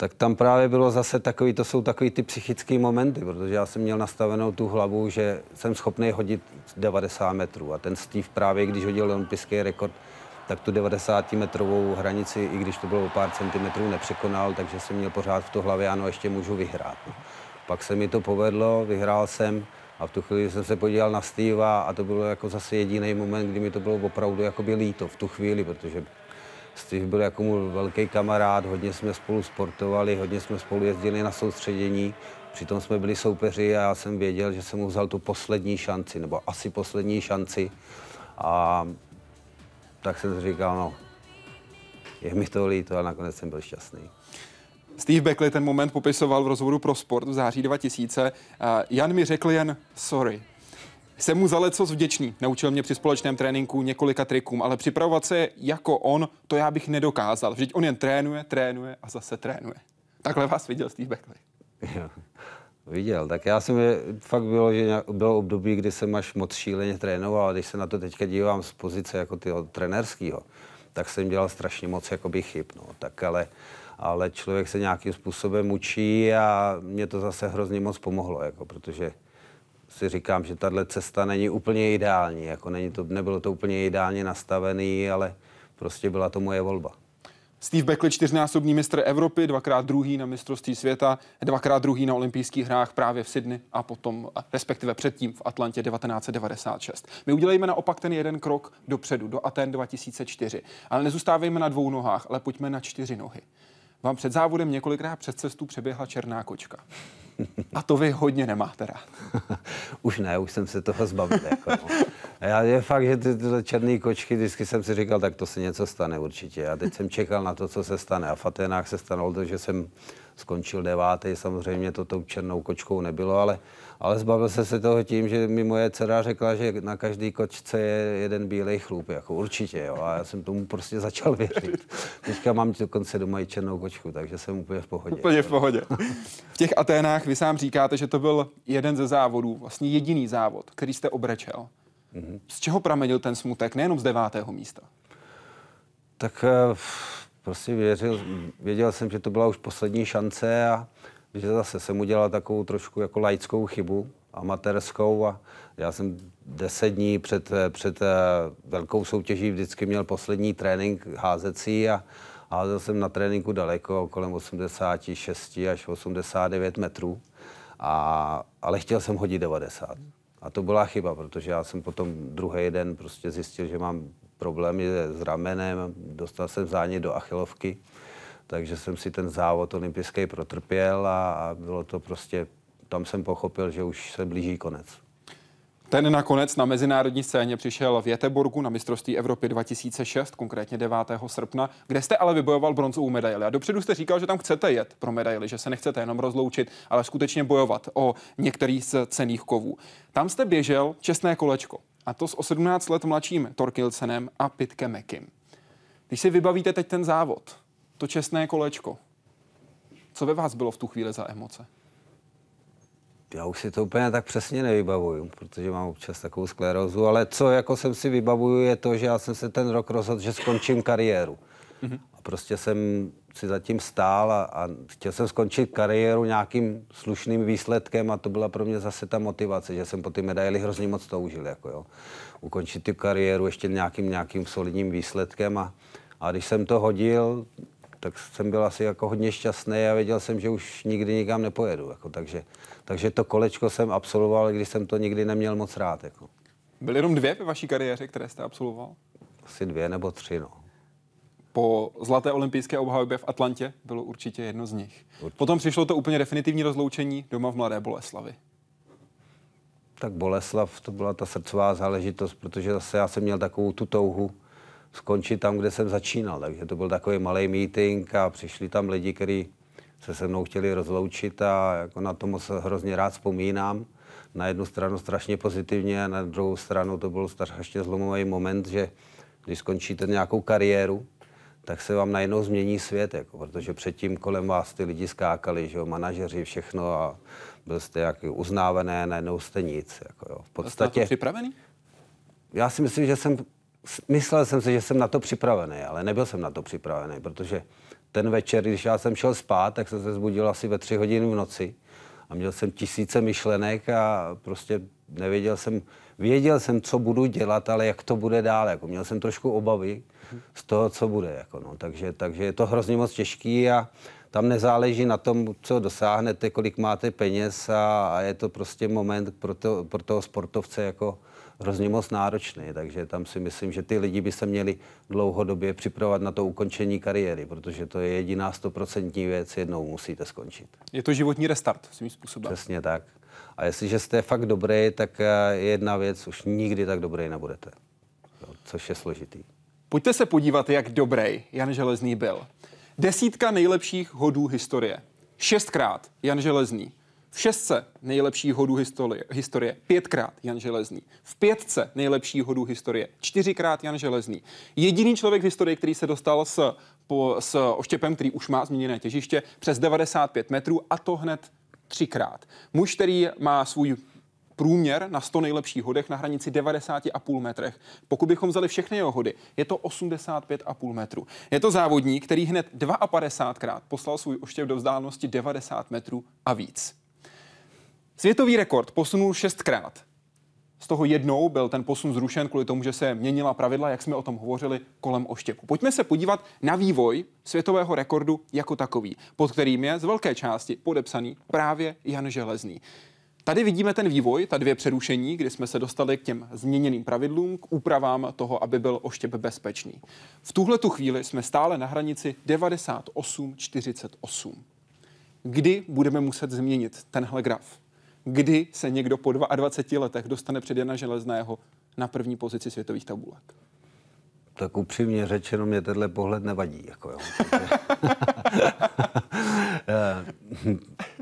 Tak tam právě bylo zase takový, to jsou takový ty psychické momenty, protože já jsem měl nastavenou tu hlavu, že jsem schopný hodit 90 metrů a ten Steve právě, když hodil olympijský rekord, tak tu 90 metrovou hranici, i když to bylo o pár centimetrů, nepřekonal, takže jsem měl pořád v to hlavě, ano, ještě můžu vyhrát. Pak se mi to povedlo, vyhrál jsem A v tu chvíli jsem se podíval na Steve a to bylo jako zase jediný moment, kdy mi to bylo opravdu jakoby líto v tu chvíli, protože Steve byl jako můj velký kamarád, hodně jsme spolu sportovali, hodně jsme spolu jezdili na soustředění, přitom jsme byli soupeři a já jsem věděl, že jsem mu vzal tu poslední šanci, nebo asi poslední šanci. A tak jsem si říkal, no, je mi to líto a nakonec jsem byl šťastný. Steve Beckley ten moment popisoval v rozhovoru pro sport v září 2000. Jan mi řekl jen sorry. Jsem mu za leco vděčný. Naučil mě při společném tréninku několika trikům, ale připravovat se jako on, to já bych nedokázal. Vždyť on jen trénuje, trénuje a zase trénuje. Takhle vás viděl Steve Beckley. Jo, viděl. Tak já jsem fakt bylo, že bylo období, kdy jsem až moc šíleně trénoval a když se na to teďka dívám z pozice jako tyho trenerského, tak jsem dělal strašně moc jakoby chyb. No. Tak ale, ale člověk se nějakým způsobem učí a mě to zase hrozně moc pomohlo, jako, protože si říkám, že tahle cesta není úplně ideální. Jako není to, nebylo to úplně ideálně nastavený, ale prostě byla to moje volba. Steve Beckley, čtyřnásobný mistr Evropy, dvakrát druhý na mistrovství světa, dvakrát druhý na olympijských hrách právě v Sydney a potom, respektive předtím v Atlantě 1996. My udělejme naopak ten jeden krok dopředu, do Aten 2004. Ale nezůstávejme na dvou nohách, ale pojďme na čtyři nohy. Vám před závodem několikrát před cestu přeběhla černá kočka. A to vy hodně nemáte rád. už ne, už jsem se toho zbavil. Jako, no. Já je fakt, že ty, ty černé kočky, vždycky jsem si říkal, tak to se něco stane určitě. A teď jsem čekal na to, co se stane. A v Atenách se stalo to, že jsem skončil devátý. Samozřejmě to tou černou kočkou nebylo, ale, ale zbavil se se toho tím, že mi moje dcera řekla, že na každý kočce je jeden bílej chlup. Jako určitě, jo. A já jsem tomu prostě začal věřit. Teďka mám dokonce doma i černou kočku, takže jsem úplně v pohodě. Úplně v pohodě. V těch Aténách vy sám říkáte, že to byl jeden ze závodů, vlastně jediný závod, který jste obrečel. Mm-hmm. Z čeho pramenil ten smutek, nejenom z devátého místa? Tak eh, prostě věřil, věděl jsem, že to byla už poslední šance a že zase jsem udělal takovou trošku jako laickou chybu, amatérskou a já jsem deset dní před, před eh, velkou soutěží vždycky měl poslední trénink házecí a házel jsem na tréninku daleko, kolem 86 až 89 metrů, a, ale chtěl jsem hodit 90. A to byla chyba, protože já jsem potom druhý den prostě zjistil, že mám problémy s ramenem, dostal jsem zánět do achilovky, takže jsem si ten závod olympijský protrpěl a, a bylo to prostě, tam jsem pochopil, že už se blíží konec. Ten nakonec na mezinárodní scéně přišel v Jeteborgu na mistrovství Evropy 2006, konkrétně 9. srpna, kde jste ale vybojoval bronzovou medaili. A dopředu jste říkal, že tam chcete jet pro medaily, že se nechcete jenom rozloučit, ale skutečně bojovat o některý z cených kovů. Tam jste běžel čestné kolečko, a to s o 17 let mladším Torkilsenem a Pitkem Mekim. Když si vybavíte teď ten závod, to čestné kolečko, co ve vás bylo v tu chvíli za emoce? Já už si to úplně tak přesně nevybavuju, protože mám občas takovou sklerózu, ale co jako jsem si vybavuju je to, že já jsem se ten rok rozhodl, že skončím kariéru. Mm-hmm. A prostě jsem si zatím stál a, a chtěl jsem skončit kariéru nějakým slušným výsledkem a to byla pro mě zase ta motivace, že jsem po ty medaily hrozně moc toužil. Jako jo. Ukončit tu kariéru ještě nějakým, nějakým solidním výsledkem a, a když jsem to hodil, tak jsem byl asi jako hodně šťastný a věděl jsem, že už nikdy nikam nepojedu. Jako, takže, takže to kolečko jsem absolvoval, když jsem to nikdy neměl moc rád. Jako. Byly jenom dvě ve vaší kariéře, které jste absolvoval? Asi dvě nebo tři, no. Po zlaté olympijské obhajobě v Atlantě bylo určitě jedno z nich. Určitě. Potom přišlo to úplně definitivní rozloučení doma v Mladé Boleslavi. Tak Boleslav, to byla ta srdcová záležitost, protože zase já jsem měl takovou tu touhu, skončit tam, kde jsem začínal. Takže to byl takový malý meeting a přišli tam lidi, kteří se se mnou chtěli rozloučit a jako na to moc hrozně rád vzpomínám. Na jednu stranu strašně pozitivně a na druhou stranu to byl strašně zlomový moment, že když skončíte nějakou kariéru, tak se vám najednou změní svět, jako, protože předtím kolem vás ty lidi skákali, že jo, manažeři, všechno a byl jste jak uznávané, najednou jste nic. Jako, jo. V podstatě, jste na to připravený? Já si myslím, že jsem myslel jsem si, že jsem na to připravený, ale nebyl jsem na to připravený, protože ten večer, když já jsem šel spát, tak jsem se zbudil asi ve tři hodiny v noci a měl jsem tisíce myšlenek a prostě nevěděl jsem, věděl jsem, co budu dělat, ale jak to bude dál. Jako měl jsem trošku obavy z toho, co bude. Jako no. takže, takže je to hrozně moc těžký a tam nezáleží na tom, co dosáhnete, kolik máte peněz a, a je to prostě moment pro, to, pro toho sportovce jako hrozně moc náročný, takže tam si myslím, že ty lidi by se měli dlouhodobě připravovat na to ukončení kariéry, protože to je jediná stoprocentní věc, jednou musíte skončit. Je to životní restart svým způsobem. Přesně tak. A jestliže jste fakt dobrý, tak eh, jedna věc, už nikdy tak dobrý nebudete. Což je složitý. Pojďte se podívat, jak dobrý Jan Železný byl. Desítka nejlepších hodů historie. Šestkrát Jan Železný. V šestce nejlepších hodů historie, historie pětkrát Jan Železný. V pětce nejlepších hodů historie čtyřikrát Jan Železný. Jediný člověk v historii, který se dostal s, po, s oštěpem, který už má změněné těžiště, přes 95 metrů a to hned třikrát. Muž, který má svůj průměr na 100 nejlepších hodech na hranici 90,5 metrech. Pokud bychom vzali všechny jeho hody, je to 85,5 metru. Je to závodník, který hned 52krát poslal svůj oštěp do vzdálenosti 90 metrů a víc. Světový rekord posunul šestkrát. Z toho jednou byl ten posun zrušen kvůli tomu, že se měnila pravidla, jak jsme o tom hovořili, kolem oštěpu. Pojďme se podívat na vývoj světového rekordu jako takový, pod kterým je z velké části podepsaný právě Jan Železný. Tady vidíme ten vývoj, ta dvě přerušení, kdy jsme se dostali k těm změněným pravidlům, k úpravám toho, aby byl oštěp bezpečný. V tuhle tu chvíli jsme stále na hranici 98,48. Kdy budeme muset změnit tenhle graf? Kdy se někdo po 22 letech dostane před Jana Železného na první pozici světových tabulek? Tak upřímně řečeno, mě tenhle pohled nevadí. Jako jo.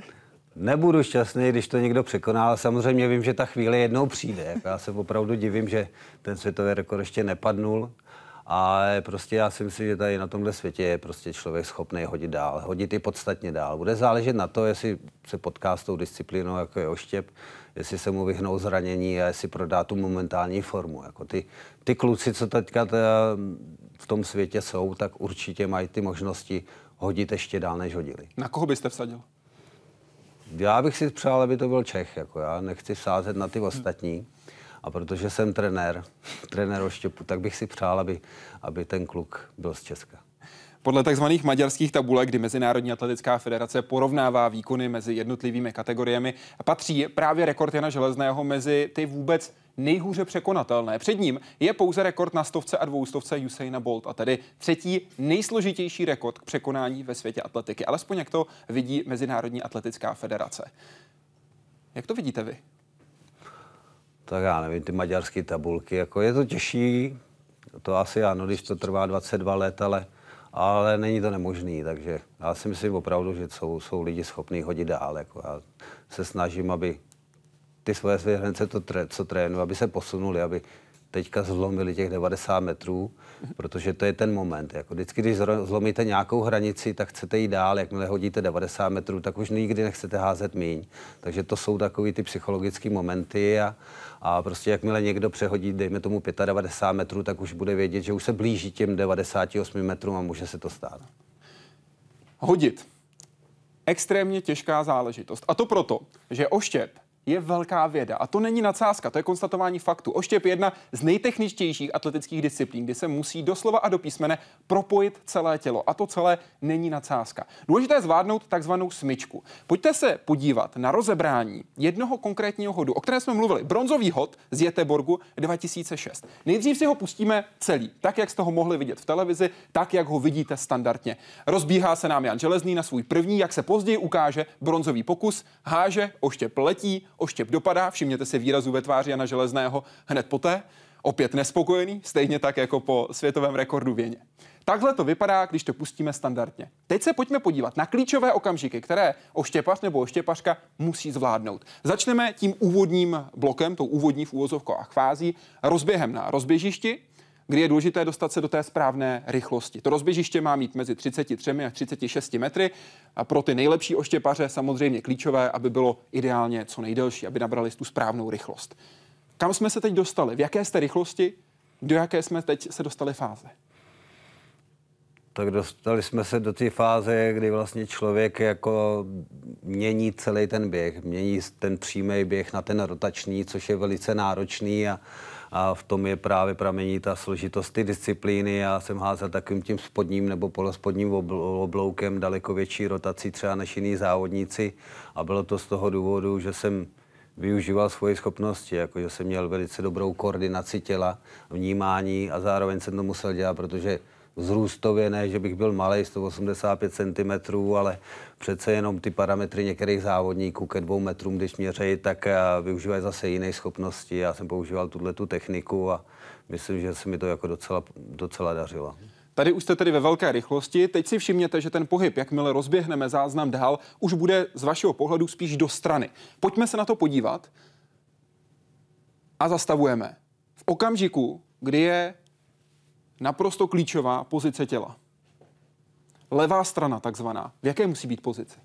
Nebudu šťastný, když to někdo překoná, ale samozřejmě vím, že ta chvíle jednou přijde. Já se opravdu divím, že ten světový rekord ještě nepadnul. Ale prostě já si myslím, že tady na tomhle světě je prostě člověk schopný hodit dál, hodit i podstatně dál. Bude záležet na to, jestli se potká s tou disciplínou, jako je oštěp, jestli se mu vyhnou zranění a jestli prodá tu momentální formu. Jako ty, ty kluci, co teďka v tom světě jsou, tak určitě mají ty možnosti hodit ještě dál, než hodili. Na koho byste vsadil? Já bych si přál, aby to byl Čech. Jako já nechci sázet na ty ostatní. A protože jsem trenér, trenér oštěpu, tak bych si přál, aby, aby ten kluk byl z Česka. Podle tzv. maďarských tabulek, kdy Mezinárodní atletická federace porovnává výkony mezi jednotlivými kategoriemi, patří právě rekord Jana Železného mezi ty vůbec nejhůře překonatelné. Před ním je pouze rekord na stovce a dvoustovce Usaina Bolt a tedy třetí nejsložitější rekord k překonání ve světě atletiky. Alespoň jak to vidí Mezinárodní atletická federace. Jak to vidíte vy? Tak já nevím, ty maďarské tabulky, jako je to těžší, to asi ano, když to trvá 22 let, ale, ale není to nemožný, takže já si myslím opravdu, že jsou, jsou lidi schopní hodit dál. Jako já se snažím, aby ty svoje svěřence, to, co trénují, aby se posunuli, aby teďka zlomili těch 90 metrů, protože to je ten moment. Jako vždycky, když zlomíte nějakou hranici, tak chcete jít dál, jakmile hodíte 90 metrů, tak už nikdy nechcete házet míň. Takže to jsou takový ty psychologické momenty a, a prostě jakmile někdo přehodí, dejme tomu 95 metrů, tak už bude vědět, že už se blíží těm 98 metrům a může se to stát. Hodit. Extrémně těžká záležitost. A to proto, že oštěp je velká věda. A to není nadsázka, to je konstatování faktu. Oštěp je jedna z nejtechničtějších atletických disciplín, kdy se musí doslova a do písmene propojit celé tělo. A to celé není nadsázka. Důležité je zvládnout takzvanou smyčku. Pojďte se podívat na rozebrání jednoho konkrétního hodu, o kterém jsme mluvili. Bronzový hod z Jeteborgu 2006. Nejdřív si ho pustíme celý, tak jak jste ho mohli vidět v televizi, tak jak ho vidíte standardně. Rozbíhá se nám Jan Železný na svůj první, jak se později ukáže, bronzový pokus, háže, oštěp letí, oštěp dopadá, všimněte si výrazu ve tváři Jana Železného hned poté, opět nespokojený, stejně tak jako po světovém rekordu věně. Takhle to vypadá, když to pustíme standardně. Teď se pojďme podívat na klíčové okamžiky, které oštěpař nebo oštěpařka musí zvládnout. Začneme tím úvodním blokem, tou úvodní v úvozovkách fází, rozběhem na rozběžišti, kdy je důležité dostat se do té správné rychlosti. To rozběžiště má mít mezi 33 a 36 metry a pro ty nejlepší oštěpaře samozřejmě klíčové, aby bylo ideálně co nejdelší, aby nabrali tu správnou rychlost. Kam jsme se teď dostali? V jaké jste rychlosti? Do jaké jsme teď se dostali fáze? Tak dostali jsme se do té fáze, kdy vlastně člověk jako mění celý ten běh, mění ten přímý běh na ten rotační, což je velice náročný a, a v tom je právě pramení ta složitost ty disciplíny. Já jsem házel takovým tím spodním nebo polospodním obloukem daleko větší rotací třeba než jiní závodníci a bylo to z toho důvodu, že jsem využíval svoje schopnosti, jako že jsem měl velice dobrou koordinaci těla, vnímání a zároveň jsem to musel dělat, protože vzrůstově ne, že bych byl malý, 185 cm, ale přece jenom ty parametry některých závodníků ke dvou metrům, když měřejí, tak eh, využívají zase jiné schopnosti. Já jsem používal tuhle tu techniku a myslím, že se mi to jako docela, docela dařilo. Tady už jste tedy ve velké rychlosti. Teď si všimněte, že ten pohyb, jakmile rozběhneme záznam dál, už bude z vašeho pohledu spíš do strany. Pojďme se na to podívat a zastavujeme. V okamžiku, kdy je naprosto klíčová pozice těla. Levá strana takzvaná. V jaké musí být pozici?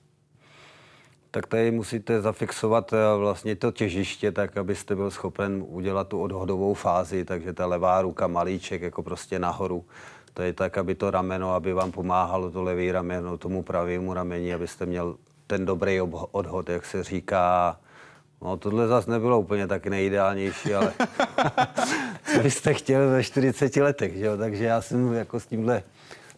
Tak tady musíte zafixovat eh, vlastně to těžiště, tak abyste byl schopen udělat tu odhodovou fázi, takže ta levá ruka malíček jako prostě nahoru. To je tak, aby to rameno, aby vám pomáhalo to levý rameno tomu pravému rameni, abyste měl ten dobrý odhod, jak se říká. No tohle zase nebylo úplně tak nejideálnější, ale co byste chtěli ve 40 letech, že jo? Takže já jsem jako s tímhle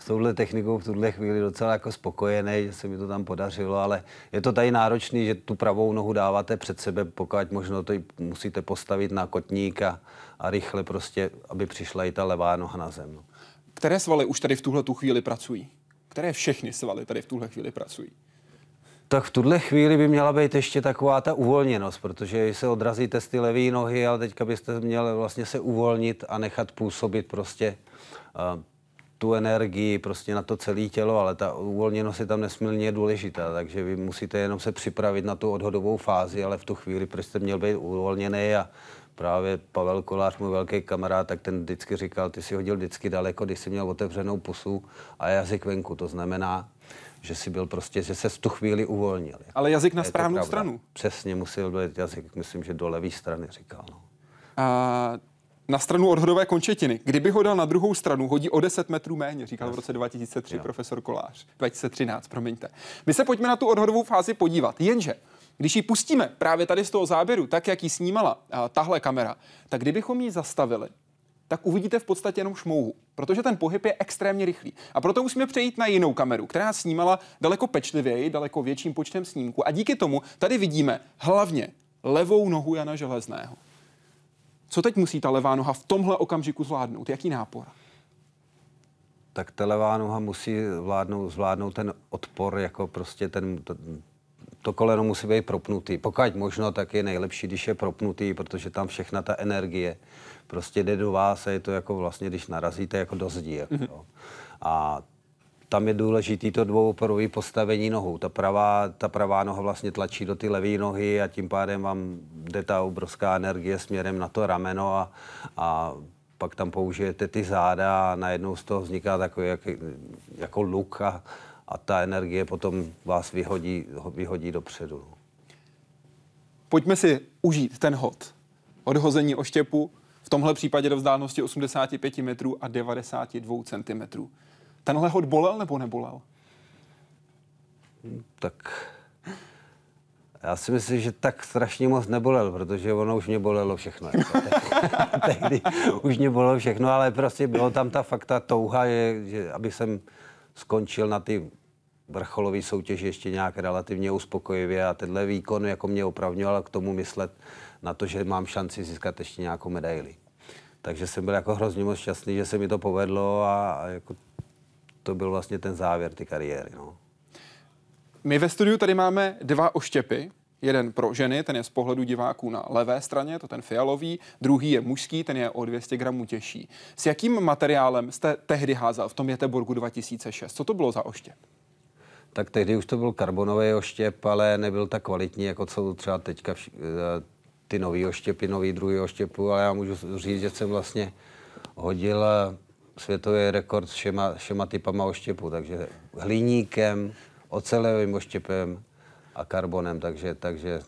s touhle technikou v tuhle chvíli docela jako spokojený, že se mi to tam podařilo, ale je to tady náročný, že tu pravou nohu dáváte před sebe, pokud možno to musíte postavit na kotník a, a rychle prostě, aby přišla i ta levá noha na zem. No. Které svaly už tady v tuhle tu chvíli pracují? Které všechny svaly tady v tuhle chvíli pracují? Tak v tuhle chvíli by měla být ještě taková ta uvolněnost, protože se odrazíte z ty levé nohy, ale teďka byste měli vlastně se uvolnit a nechat působit prostě uh, tu energii prostě na to celé tělo, ale ta uvolněnost je tam nesmírně důležitá, takže vy musíte jenom se připravit na tu odhodovou fázi, ale v tu chvíli prostě měl být uvolněný a právě Pavel Kolář, můj velký kamarád, tak ten vždycky říkal, ty si hodil vždycky daleko, když jsi měl otevřenou pusu a jazyk venku. To znamená, že si byl prostě, že se v tu chvíli uvolnil. Ale jazyk na správnou stranu. Přesně musel být jazyk, myslím, že do levé strany říkal. No. A na stranu odhodové končetiny. Kdyby ho dal na druhou stranu, hodí o 10 metrů méně, říkal v roce 2003 jo. profesor Kolář. 2013, promiňte. My se pojďme na tu odhodovou fázi podívat. Jenže když ji pustíme právě tady z toho záběru, tak jak ji snímala tahle kamera, tak kdybychom ji zastavili, tak uvidíte v podstatě jenom šmouhu, protože ten pohyb je extrémně rychlý. A proto musíme přejít na jinou kameru, která snímala daleko pečlivěji, daleko větším počtem snímků. A díky tomu tady vidíme hlavně levou nohu Jana Železného. Co teď musí ta levá noha v tomhle okamžiku zvládnout? Jaký nápor? Tak ta levá noha musí zvládnout, zvládnout ten odpor, jako prostě ten, ten to koleno musí být propnutý. Pokud možno, tak je nejlepší, když je propnutý, protože tam všechna ta energie prostě jde do vás a je to jako vlastně, když narazíte jako do zdi. Jako, mm-hmm. A tam je důležitý to dvouoporové postavení nohou. Ta pravá, ta pravá noha vlastně tlačí do ty levé nohy a tím pádem vám jde ta obrovská energie směrem na to rameno a, a pak tam použijete ty záda a najednou z toho vzniká takový jak, jako luk a, a ta energie potom vás vyhodí, vyhodí dopředu. Pojďme si užít ten hod. Odhození oštěpu, v tomhle případě do vzdálenosti 85 metrů a 92 cm. Tenhle hod bolel nebo nebolel? Tak já si myslím, že tak strašně moc nebolel, protože ono už mě bolelo všechno. Jako tehdy už mě bolelo všechno, ale prostě bylo tam ta fakta touha, je, že aby jsem skončil na ty vrcholové soutěži ještě nějak relativně uspokojivě a tenhle výkon jako mě opravňoval k tomu myslet na to, že mám šanci získat ještě nějakou medaili. Takže jsem byl jako hrozně moc šťastný, že se mi to povedlo a, a jako to byl vlastně ten závěr ty kariéry. No. My ve studiu tady máme dva oštěpy. Jeden pro ženy, ten je z pohledu diváků na levé straně, to ten fialový, druhý je mužský, ten je o 200 gramů těžší. S jakým materiálem jste tehdy házel v tom Jeteborgu 2006? Co to bylo za oštěp? Tak tehdy už to byl karbonový oštěp, ale nebyl tak kvalitní, jako co třeba teďka vš- eh, ty nový oštěpy, nový druhý oštěpu, ale já můžu říct, že jsem vlastně hodil eh, světový rekord s všema, všema typama oštěpu, takže hliníkem, ocelovým oštěpem a karbonem, takže, takže...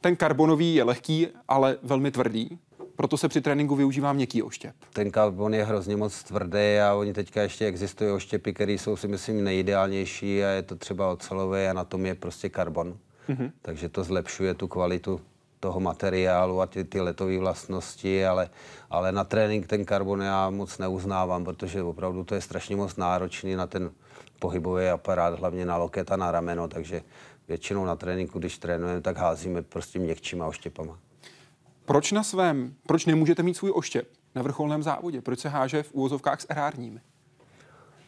Ten karbonový je lehký, ale velmi tvrdý proto se při tréninku využívá měkký oštěp. Ten karbon je hrozně moc tvrdý a oni teďka ještě existují oštěpy, které jsou si myslím nejideálnější a je to třeba ocelový a na tom je prostě karbon. Mm-hmm. Takže to zlepšuje tu kvalitu toho materiálu a ty, ty letové vlastnosti, ale, ale na trénink ten karbon já moc neuznávám, protože opravdu to je strašně moc náročný na ten pohybový aparát, hlavně na loket a na rameno, takže většinou na tréninku, když trénujeme, tak házíme prostě měkčíma oštěpama. Proč na svém, proč nemůžete mít svůj oštěp na vrcholném závodě? Proč se háže v úvozovkách s erárními?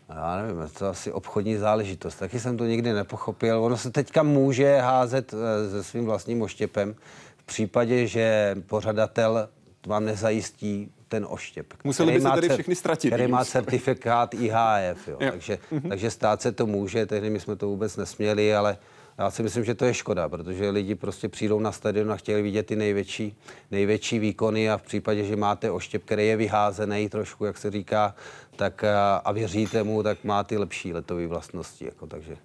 Já nevím, je to asi obchodní záležitost. Taky jsem to nikdy nepochopil. Ono se teďka může házet eh, se svým vlastním oštěpem v případě, že pořadatel vám nezajistí ten oštěp. Museli by se tedy všechny ztratit. Který má certifikát IHF, jo. jo. Takže, mm-hmm. takže stát se to může, tehdy my jsme to vůbec nesměli, ale já si myslím, že to je škoda, protože lidi prostě přijdou na stadion a chtěli vidět ty největší, největší výkony a v případě, že máte oštěp, který je vyházený trošku, jak se říká, tak a, a věříte mu, tak má ty lepší letové vlastnosti. Jako, takže.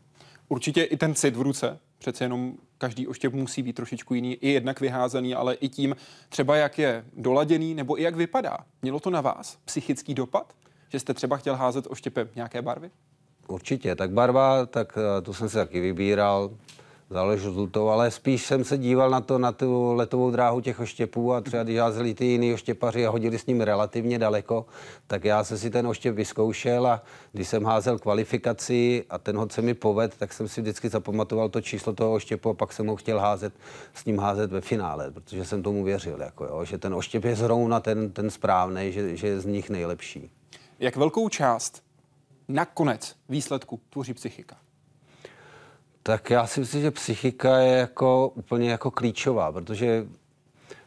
Určitě i ten cit v ruce, přece jenom každý oštěp musí být trošičku jiný, i jednak vyházený, ale i tím třeba jak je doladěný nebo i jak vypadá. Mělo to na vás psychický dopad, že jste třeba chtěl házet oštěpem nějaké barvy? Určitě, tak barva, tak eh, tu jsem si taky vybíral, záleží to, ale spíš jsem se díval na to, na tu letovou dráhu těch oštěpů a třeba když házeli ty jiný oštěpaři a hodili s ním relativně daleko, tak já jsem si ten oštěp vyzkoušel a když jsem házel kvalifikaci a ten hod se mi poved, tak jsem si vždycky zapamatoval to číslo toho oštěpu a pak jsem ho chtěl házet, s ním házet ve finále, protože jsem tomu věřil, jako jo, že ten oštěp je zrovna ten, ten správný, že, že je z nich nejlepší. Jak velkou část nakonec výsledku tvoří psychika? Tak já si myslím, že psychika je jako úplně jako klíčová, protože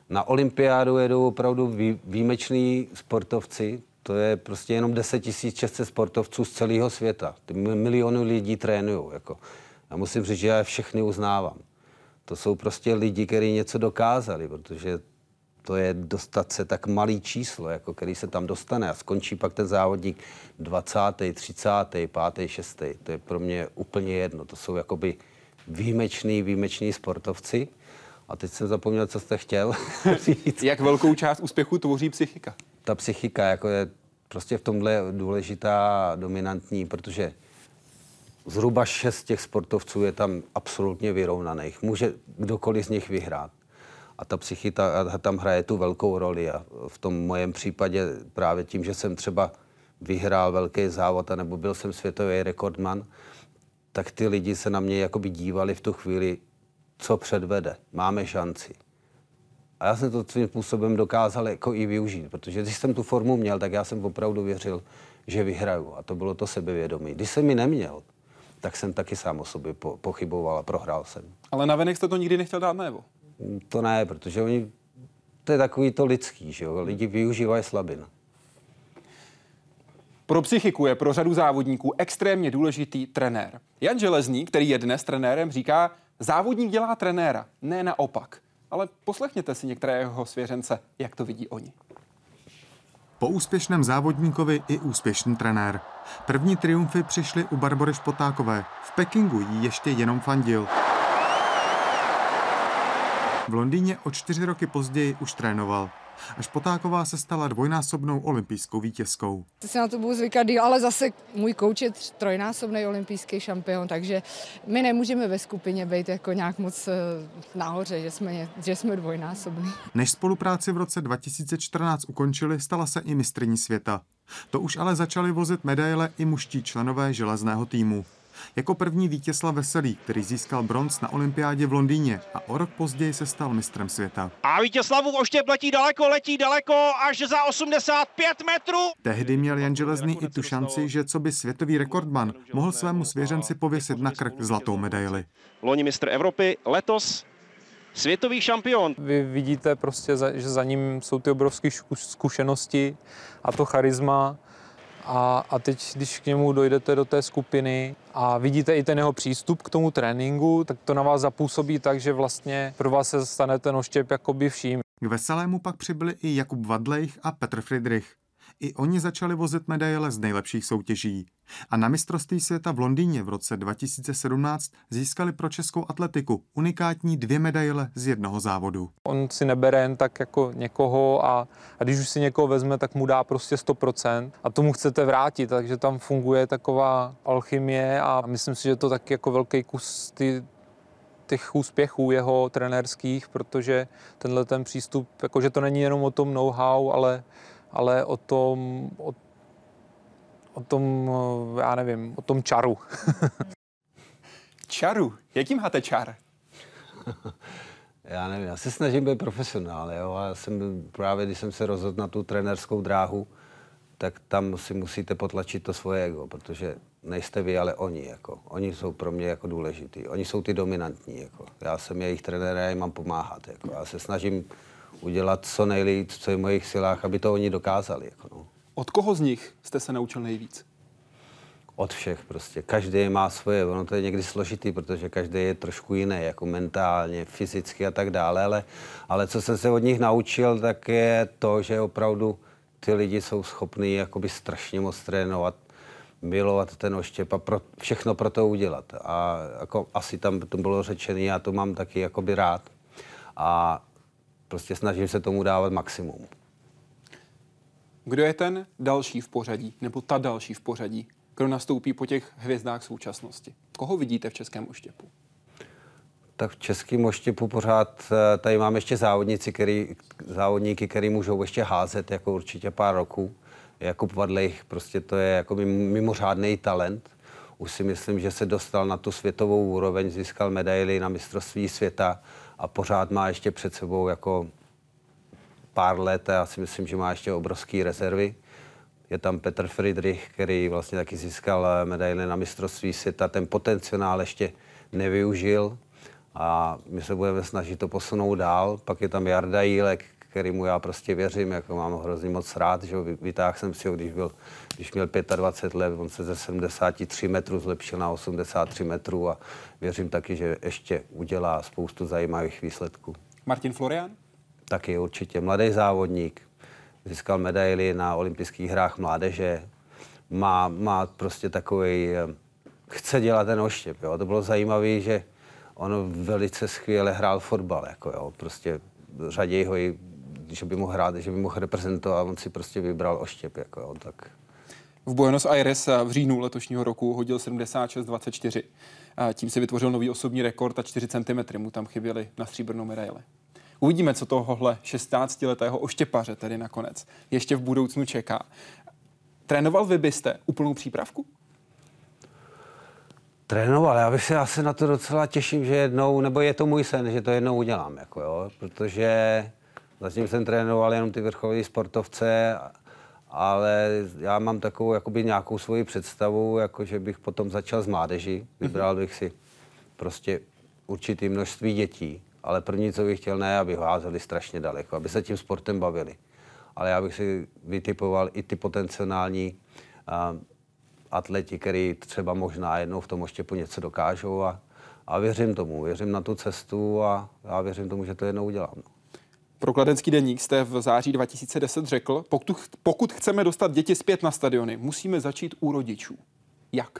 na olympiádu jedou opravdu vý, výjimeční sportovci, to je prostě jenom 10 tisíc 600 sportovců z celého světa. Ty miliony lidí trénují. Jako. Já musím říct, že já je všechny uznávám. To jsou prostě lidi, kteří něco dokázali, protože to je dostat se tak malý číslo, jako který se tam dostane a skončí pak ten závodník 20., 30., 5., 6. To je pro mě úplně jedno. To jsou jakoby výjimeční, výjimeční sportovci. A teď jsem zapomněl, co jste chtěl říct. Jak velkou část úspěchu tvoří psychika? Ta psychika jako je prostě v tomhle důležitá, dominantní, protože zhruba šest těch sportovců je tam absolutně vyrovnaných. Může kdokoliv z nich vyhrát a ta psychita tam hraje tu velkou roli. A v tom mojem případě právě tím, že jsem třeba vyhrál velký závod, nebo byl jsem světový rekordman, tak ty lidi se na mě jakoby dívali v tu chvíli, co předvede. Máme šanci. A já jsem to svým způsobem dokázal jako i využít, protože když jsem tu formu měl, tak já jsem opravdu věřil, že vyhraju. A to bylo to sebevědomí. Když jsem mi neměl, tak jsem taky sám o sobě po, pochyboval a prohrál jsem. Ale navenek jste to nikdy nechtěl dát najevo? To ne, protože oni, to je takový to lidský, že jo, lidi využívají slabin. Pro psychiku je pro řadu závodníků extrémně důležitý trenér. Jan Železný, který je dnes trenérem, říká, závodník dělá trenéra, ne naopak. Ale poslechněte si některé jeho svěřence, jak to vidí oni. Po úspěšném závodníkovi i úspěšný trenér. První triumfy přišly u Barbory Špotákové. V Pekingu jí ještě jenom fandil. V Londýně o čtyři roky později už trénoval. Až Potáková se stala dvojnásobnou olympijskou vítězkou. Se na to budu zvykat ale zase můj kouč je trojnásobný olympijský šampion, takže my nemůžeme ve skupině být jako nějak moc eh, nahoře, že jsme, že jsme dvojnásobní. Než spolupráci v roce 2014 ukončili, stala se i mistrní světa. To už ale začali vozit medaile i muští členové železného týmu. Jako první Vítězslav Veselý, který získal bronz na olympiádě v Londýně a o rok později se stal mistrem světa. A Vítězslavu oštěp letí daleko, letí daleko, až za 85 metrů. Tehdy měl Jan Železný i tu šanci, že co by světový rekordman mohl svému svěřenci pověsit na krk zlatou medaili. Loni mistr Evropy, letos světový šampion. Vy vidíte prostě, že za ním jsou ty obrovské zkušenosti a to charisma a, a teď, když k němu dojdete do té skupiny a vidíte i ten jeho přístup k tomu tréninku, tak to na vás zapůsobí tak, že vlastně pro vás se stane ten oštěp jakoby vším. K veselému pak přibyli i Jakub Vadlejch a Petr Friedrich. I oni začali vozit medaile z nejlepších soutěží. A na mistrovství světa v Londýně v roce 2017 získali pro českou atletiku unikátní dvě medaile z jednoho závodu. On si nebere jen tak jako někoho a, a když už si někoho vezme, tak mu dá prostě 100% a tomu chcete vrátit, takže tam funguje taková alchymie a myslím si, že to taky jako velký kus ty těch úspěchů jeho trenérských, protože tenhle ten přístup, jakože to není jenom o tom know-how, ale, ale o tom, o, o tom, já nevím, o tom čaru. čaru? Jaký máte čar? já nevím, já se snažím být profesionál, jo, a já jsem právě, když jsem se rozhodl na tu trenérskou dráhu, tak tam si musíte potlačit to svoje ego, protože nejste vy, ale oni. Jako. Oni jsou pro mě jako důležitý. Oni jsou ty dominantní. Jako. Já jsem jejich trenér, já jim mám pomáhat. Jako. Já se snažím udělat co nejlíp, co je v mojich silách, aby to oni dokázali. Jako, no. Od koho z nich jste se naučil nejvíc? Od všech prostě. Každý má svoje. Ono to je někdy složitý, protože každý je trošku jiný, jako mentálně, fyzicky a tak dále. Ale, ale co jsem se od nich naučil, tak je to, že opravdu ty lidi jsou schopní jakoby strašně moc trénovat, milovat ten oštěp a pro, všechno pro to udělat. A jako asi tam to bylo řečené, já to mám taky jakoby rád. A prostě snažím se tomu dávat maximum. Kdo je ten další v pořadí, nebo ta další v pořadí, kdo nastoupí po těch hvězdách současnosti? Koho vidíte v českém oštěpu? tak v českém oštěpu pořád eh, tady mám ještě závodníci, který, závodníky, který můžou ještě házet jako určitě pár roků. Jakub Vadlejch, prostě to je jako mimořádný talent. Už si myslím, že se dostal na tu světovou úroveň, získal medaily na mistrovství světa a pořád má ještě před sebou jako pár let a já si myslím, že má ještě obrovské rezervy. Je tam Petr Friedrich, který vlastně taky získal eh, medaily na mistrovství světa. Ten potenciál ještě nevyužil a my se budeme snažit to posunout dál. Pak je tam Jarda Jílek, kterýmu já prostě věřím, jako mám hrozně moc rád, že vytáhl jsem si ho, když, byl, když měl 25 let, on se ze 73 metrů zlepšil na 83 metrů a věřím taky, že ještě udělá spoustu zajímavých výsledků. Martin Florian? Taky určitě mladý závodník, získal medaily na olympijských hrách mládeže, má, má prostě takový, eh, chce dělat ten oštěp. Jo. To bylo zajímavé, že on velice skvěle hrál fotbal, jako jo, prostě řaději ho i, že by mohl hrát, že by mohl reprezentovat, on si prostě vybral oštěp, jako jo, tak. V Buenos Aires v říjnu letošního roku hodil 76,24. Tím si vytvořil nový osobní rekord a 4 cm mu tam chyběly na stříbrnou medaili. Uvidíme, co tohohle 16-letého oštěpaře tedy nakonec ještě v budoucnu čeká. Trénoval vy byste úplnou přípravku? Trénoval, já bych se asi na to docela těším, že jednou, nebo je to můj sen, že to jednou udělám, jako jo, protože zatím jsem trénoval jenom ty vrcholové sportovce, ale já mám takovou jakoby nějakou svoji představu, jako že bych potom začal s mládeží, vybral bych si prostě určitý množství dětí, ale první, co bych chtěl, ne, aby házeli strašně daleko, aby se tím sportem bavili. Ale já bych si vytipoval i ty potenciální uh, atleti, který třeba možná jednou v tom oštěpu něco dokážou a, a věřím tomu, věřím na tu cestu a já věřím tomu, že to jednou udělám. No. Pro Kladenský deník jste v září 2010 řekl, pokud, pokud chceme dostat děti zpět na stadiony, musíme začít u rodičů. Jak?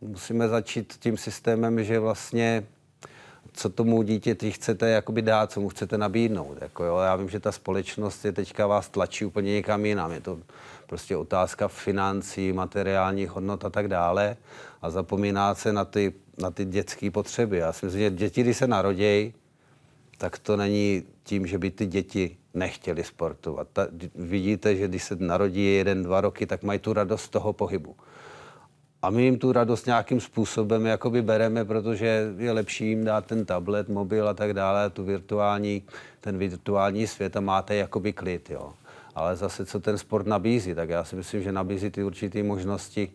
Musíme začít tím systémem, že vlastně co tomu dítěti chcete jakoby dát, co mu chcete nabídnout. Jako jo. Já vím, že ta společnost je teďka vás tlačí úplně někam jinam. Je to prostě otázka financí, materiálních hodnot a tak dále. A zapomíná se na ty, na ty dětské potřeby. Já si myslím, že děti, když se narodějí, tak to není tím, že by ty děti nechtěli sportovat. Ta, vidíte, že když se narodí jeden, dva roky, tak mají tu radost toho pohybu. A my jim tu radost nějakým způsobem jakoby bereme, protože je lepší jim dát ten tablet, mobil a tak dále, tu virtuální, ten virtuální svět a máte jakoby klid, jo. Ale zase, co ten sport nabízí, tak já si myslím, že nabízí ty určité možnosti,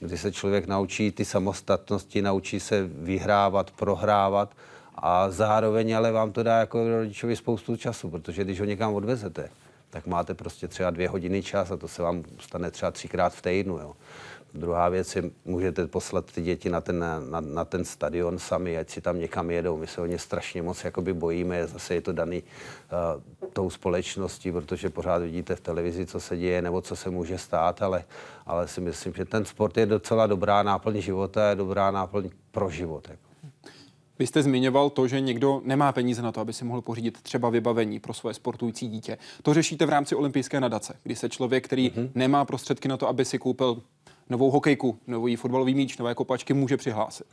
kdy se člověk naučí ty samostatnosti, naučí se vyhrávat, prohrávat a zároveň ale vám to dá jako rodičovi spoustu času, protože když ho někam odvezete, tak máte prostě třeba dvě hodiny čas a to se vám stane třeba třikrát v týdnu. Jo. Druhá věc je, můžete poslat ty děti na ten, na, na ten stadion sami, ať si tam někam jedou. My se o ně strašně moc jakoby bojíme, zase je to daný uh, tou společností, protože pořád vidíte v televizi, co se děje nebo co se může stát, ale, ale si myslím, že ten sport je docela dobrá náplň života, je dobrá náplň pro život. Jako. Vy jste zmiňoval to, že někdo nemá peníze na to, aby si mohl pořídit třeba vybavení pro svoje sportující dítě. To řešíte v rámci olympijské nadace, kdy se člověk, který mm-hmm. nemá prostředky na to, aby si koupil novou hokejku, nový fotbalový míč, nové kopačky, může přihlásit.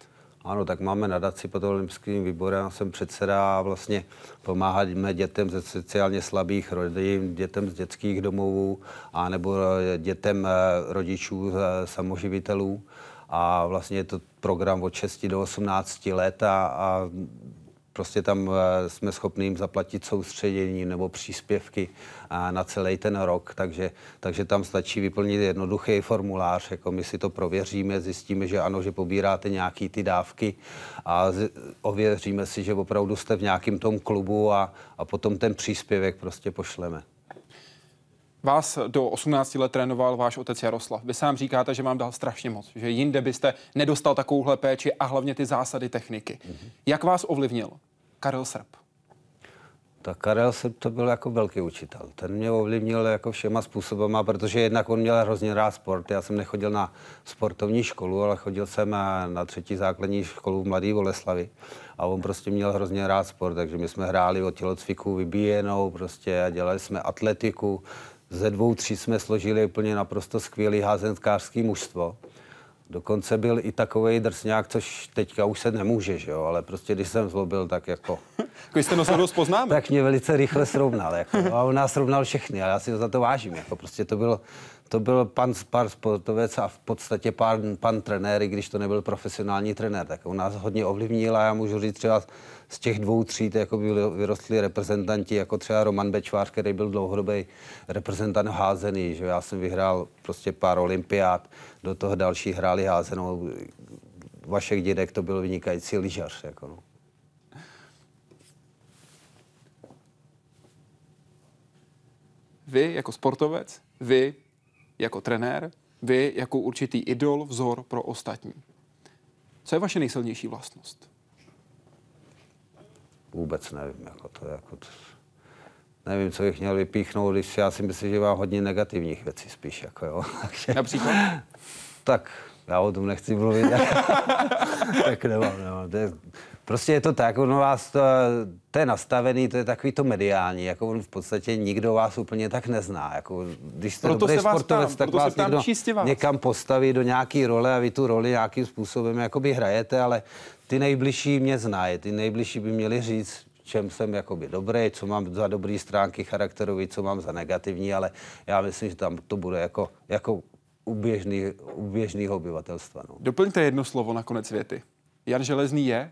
Ano, tak máme nadaci pod olympijským výborem, já jsem předseda a vlastně pomáháme dětem ze sociálně slabých rodin, dětem z dětských domovů a nebo dětem eh, rodičů eh, samoživitelů. A vlastně je to program od 6 do 18 let a, a prostě tam eh, jsme schopni jim zaplatit soustředění nebo příspěvky eh, na celý ten rok, takže, takže tam stačí vyplnit jednoduchý formulář, jako my si to prověříme, zjistíme, že ano, že pobíráte nějaký ty dávky a ověříme si, že opravdu jste v nějakém tom klubu a, a potom ten příspěvek prostě pošleme. Vás do 18 let trénoval váš otec Jaroslav. Vy sám říkáte, že vám dal strašně moc, že jinde byste nedostal takovouhle péči a hlavně ty zásady techniky. Mm-hmm. Jak vás ovlivnil Karel Srb? Tak Karel Srb to byl jako velký učitel. Ten mě ovlivnil jako všema způsobama, protože jednak on měl hrozně rád sport. Já jsem nechodil na sportovní školu, ale chodil jsem na třetí základní školu v Mladé Boleslavi. A on prostě měl hrozně rád sport, takže my jsme hráli o tělocviku vybíjenou prostě a dělali jsme atletiku, ze dvou, tří jsme složili úplně naprosto skvělý házenkářský mužstvo. Dokonce byl i takový drsňák, což teďka už se nemůže, že jo? ale prostě když jsem zlobil, tak jako... Jako jste nosil dost poznámek. tak mě velice rychle srovnal. Jako, a on nás srovnal všechny a já si za to vážím. Jako, prostě to byl, to byl pan, pan sportovec a v podstatě pan, pan trenér, i když to nebyl profesionální trenér, tak on nás hodně ovlivnil a já můžu říct třeba z těch dvou tříd jako vyrostli reprezentanti, jako třeba Roman Bečvář, který byl dlouhodobý reprezentant házený, že já jsem vyhrál prostě pár olympiád, do toho další hráli házenou. Vašek dědek to byl vynikající lyžař. Jako no. Vy jako sportovec, vy jako trenér, vy jako určitý idol, vzor pro ostatní. Co je vaše nejsilnější vlastnost? Vůbec nevím. Jako to, jako to, nevím, co bych měl vypíchnout, když já si myslím, že mám hodně negativních věcí spíš. Jako jo. Takže, Například? Tak, já o tom nechci mluvit. tak nemám, nemám. To je, prostě je to tak, ono vás to, to je nastavený, to je takový to mediální, jako on v podstatě nikdo vás úplně tak nezná. Jako, když jste proto dobrý sportovec, ptám, tak vás ptám někdo vás. někam postaví do nějaký role a vy tu roli nějakým způsobem jakoby hrajete, ale ty nejbližší mě znají, ty nejbližší by měli říct, čem jsem jakoby dobrý, co mám za dobré stránky charakterové, co mám za negativní, ale já myslím, že tam to bude jako, jako u, běžný, u běžného obyvatelstva. No. Doplňte jedno slovo na konec věty. Jan Železný je?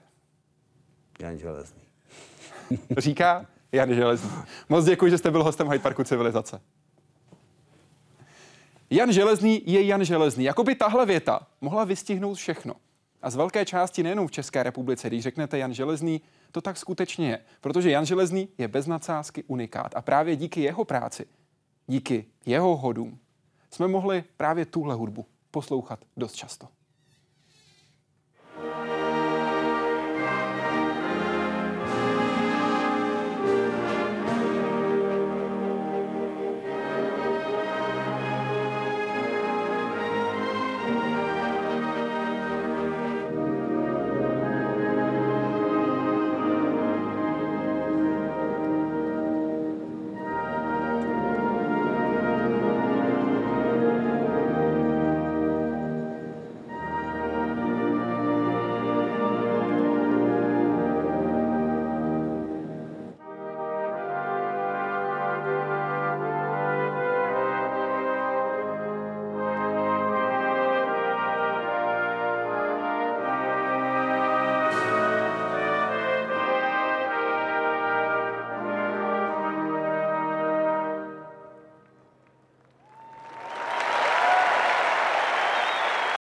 Jan Železný. Říká Jan Železný. Moc děkuji, že jste byl hostem Hyde Parku Civilizace. Jan Železný je Jan Železný. Jakoby tahle věta mohla vystihnout všechno. A z velké části nejenom v České republice, když řeknete Jan Železný, to tak skutečně je. Protože Jan Železný je bez nadsázky unikát. A právě díky jeho práci, díky jeho hodům, jsme mohli právě tuhle hudbu poslouchat dost často.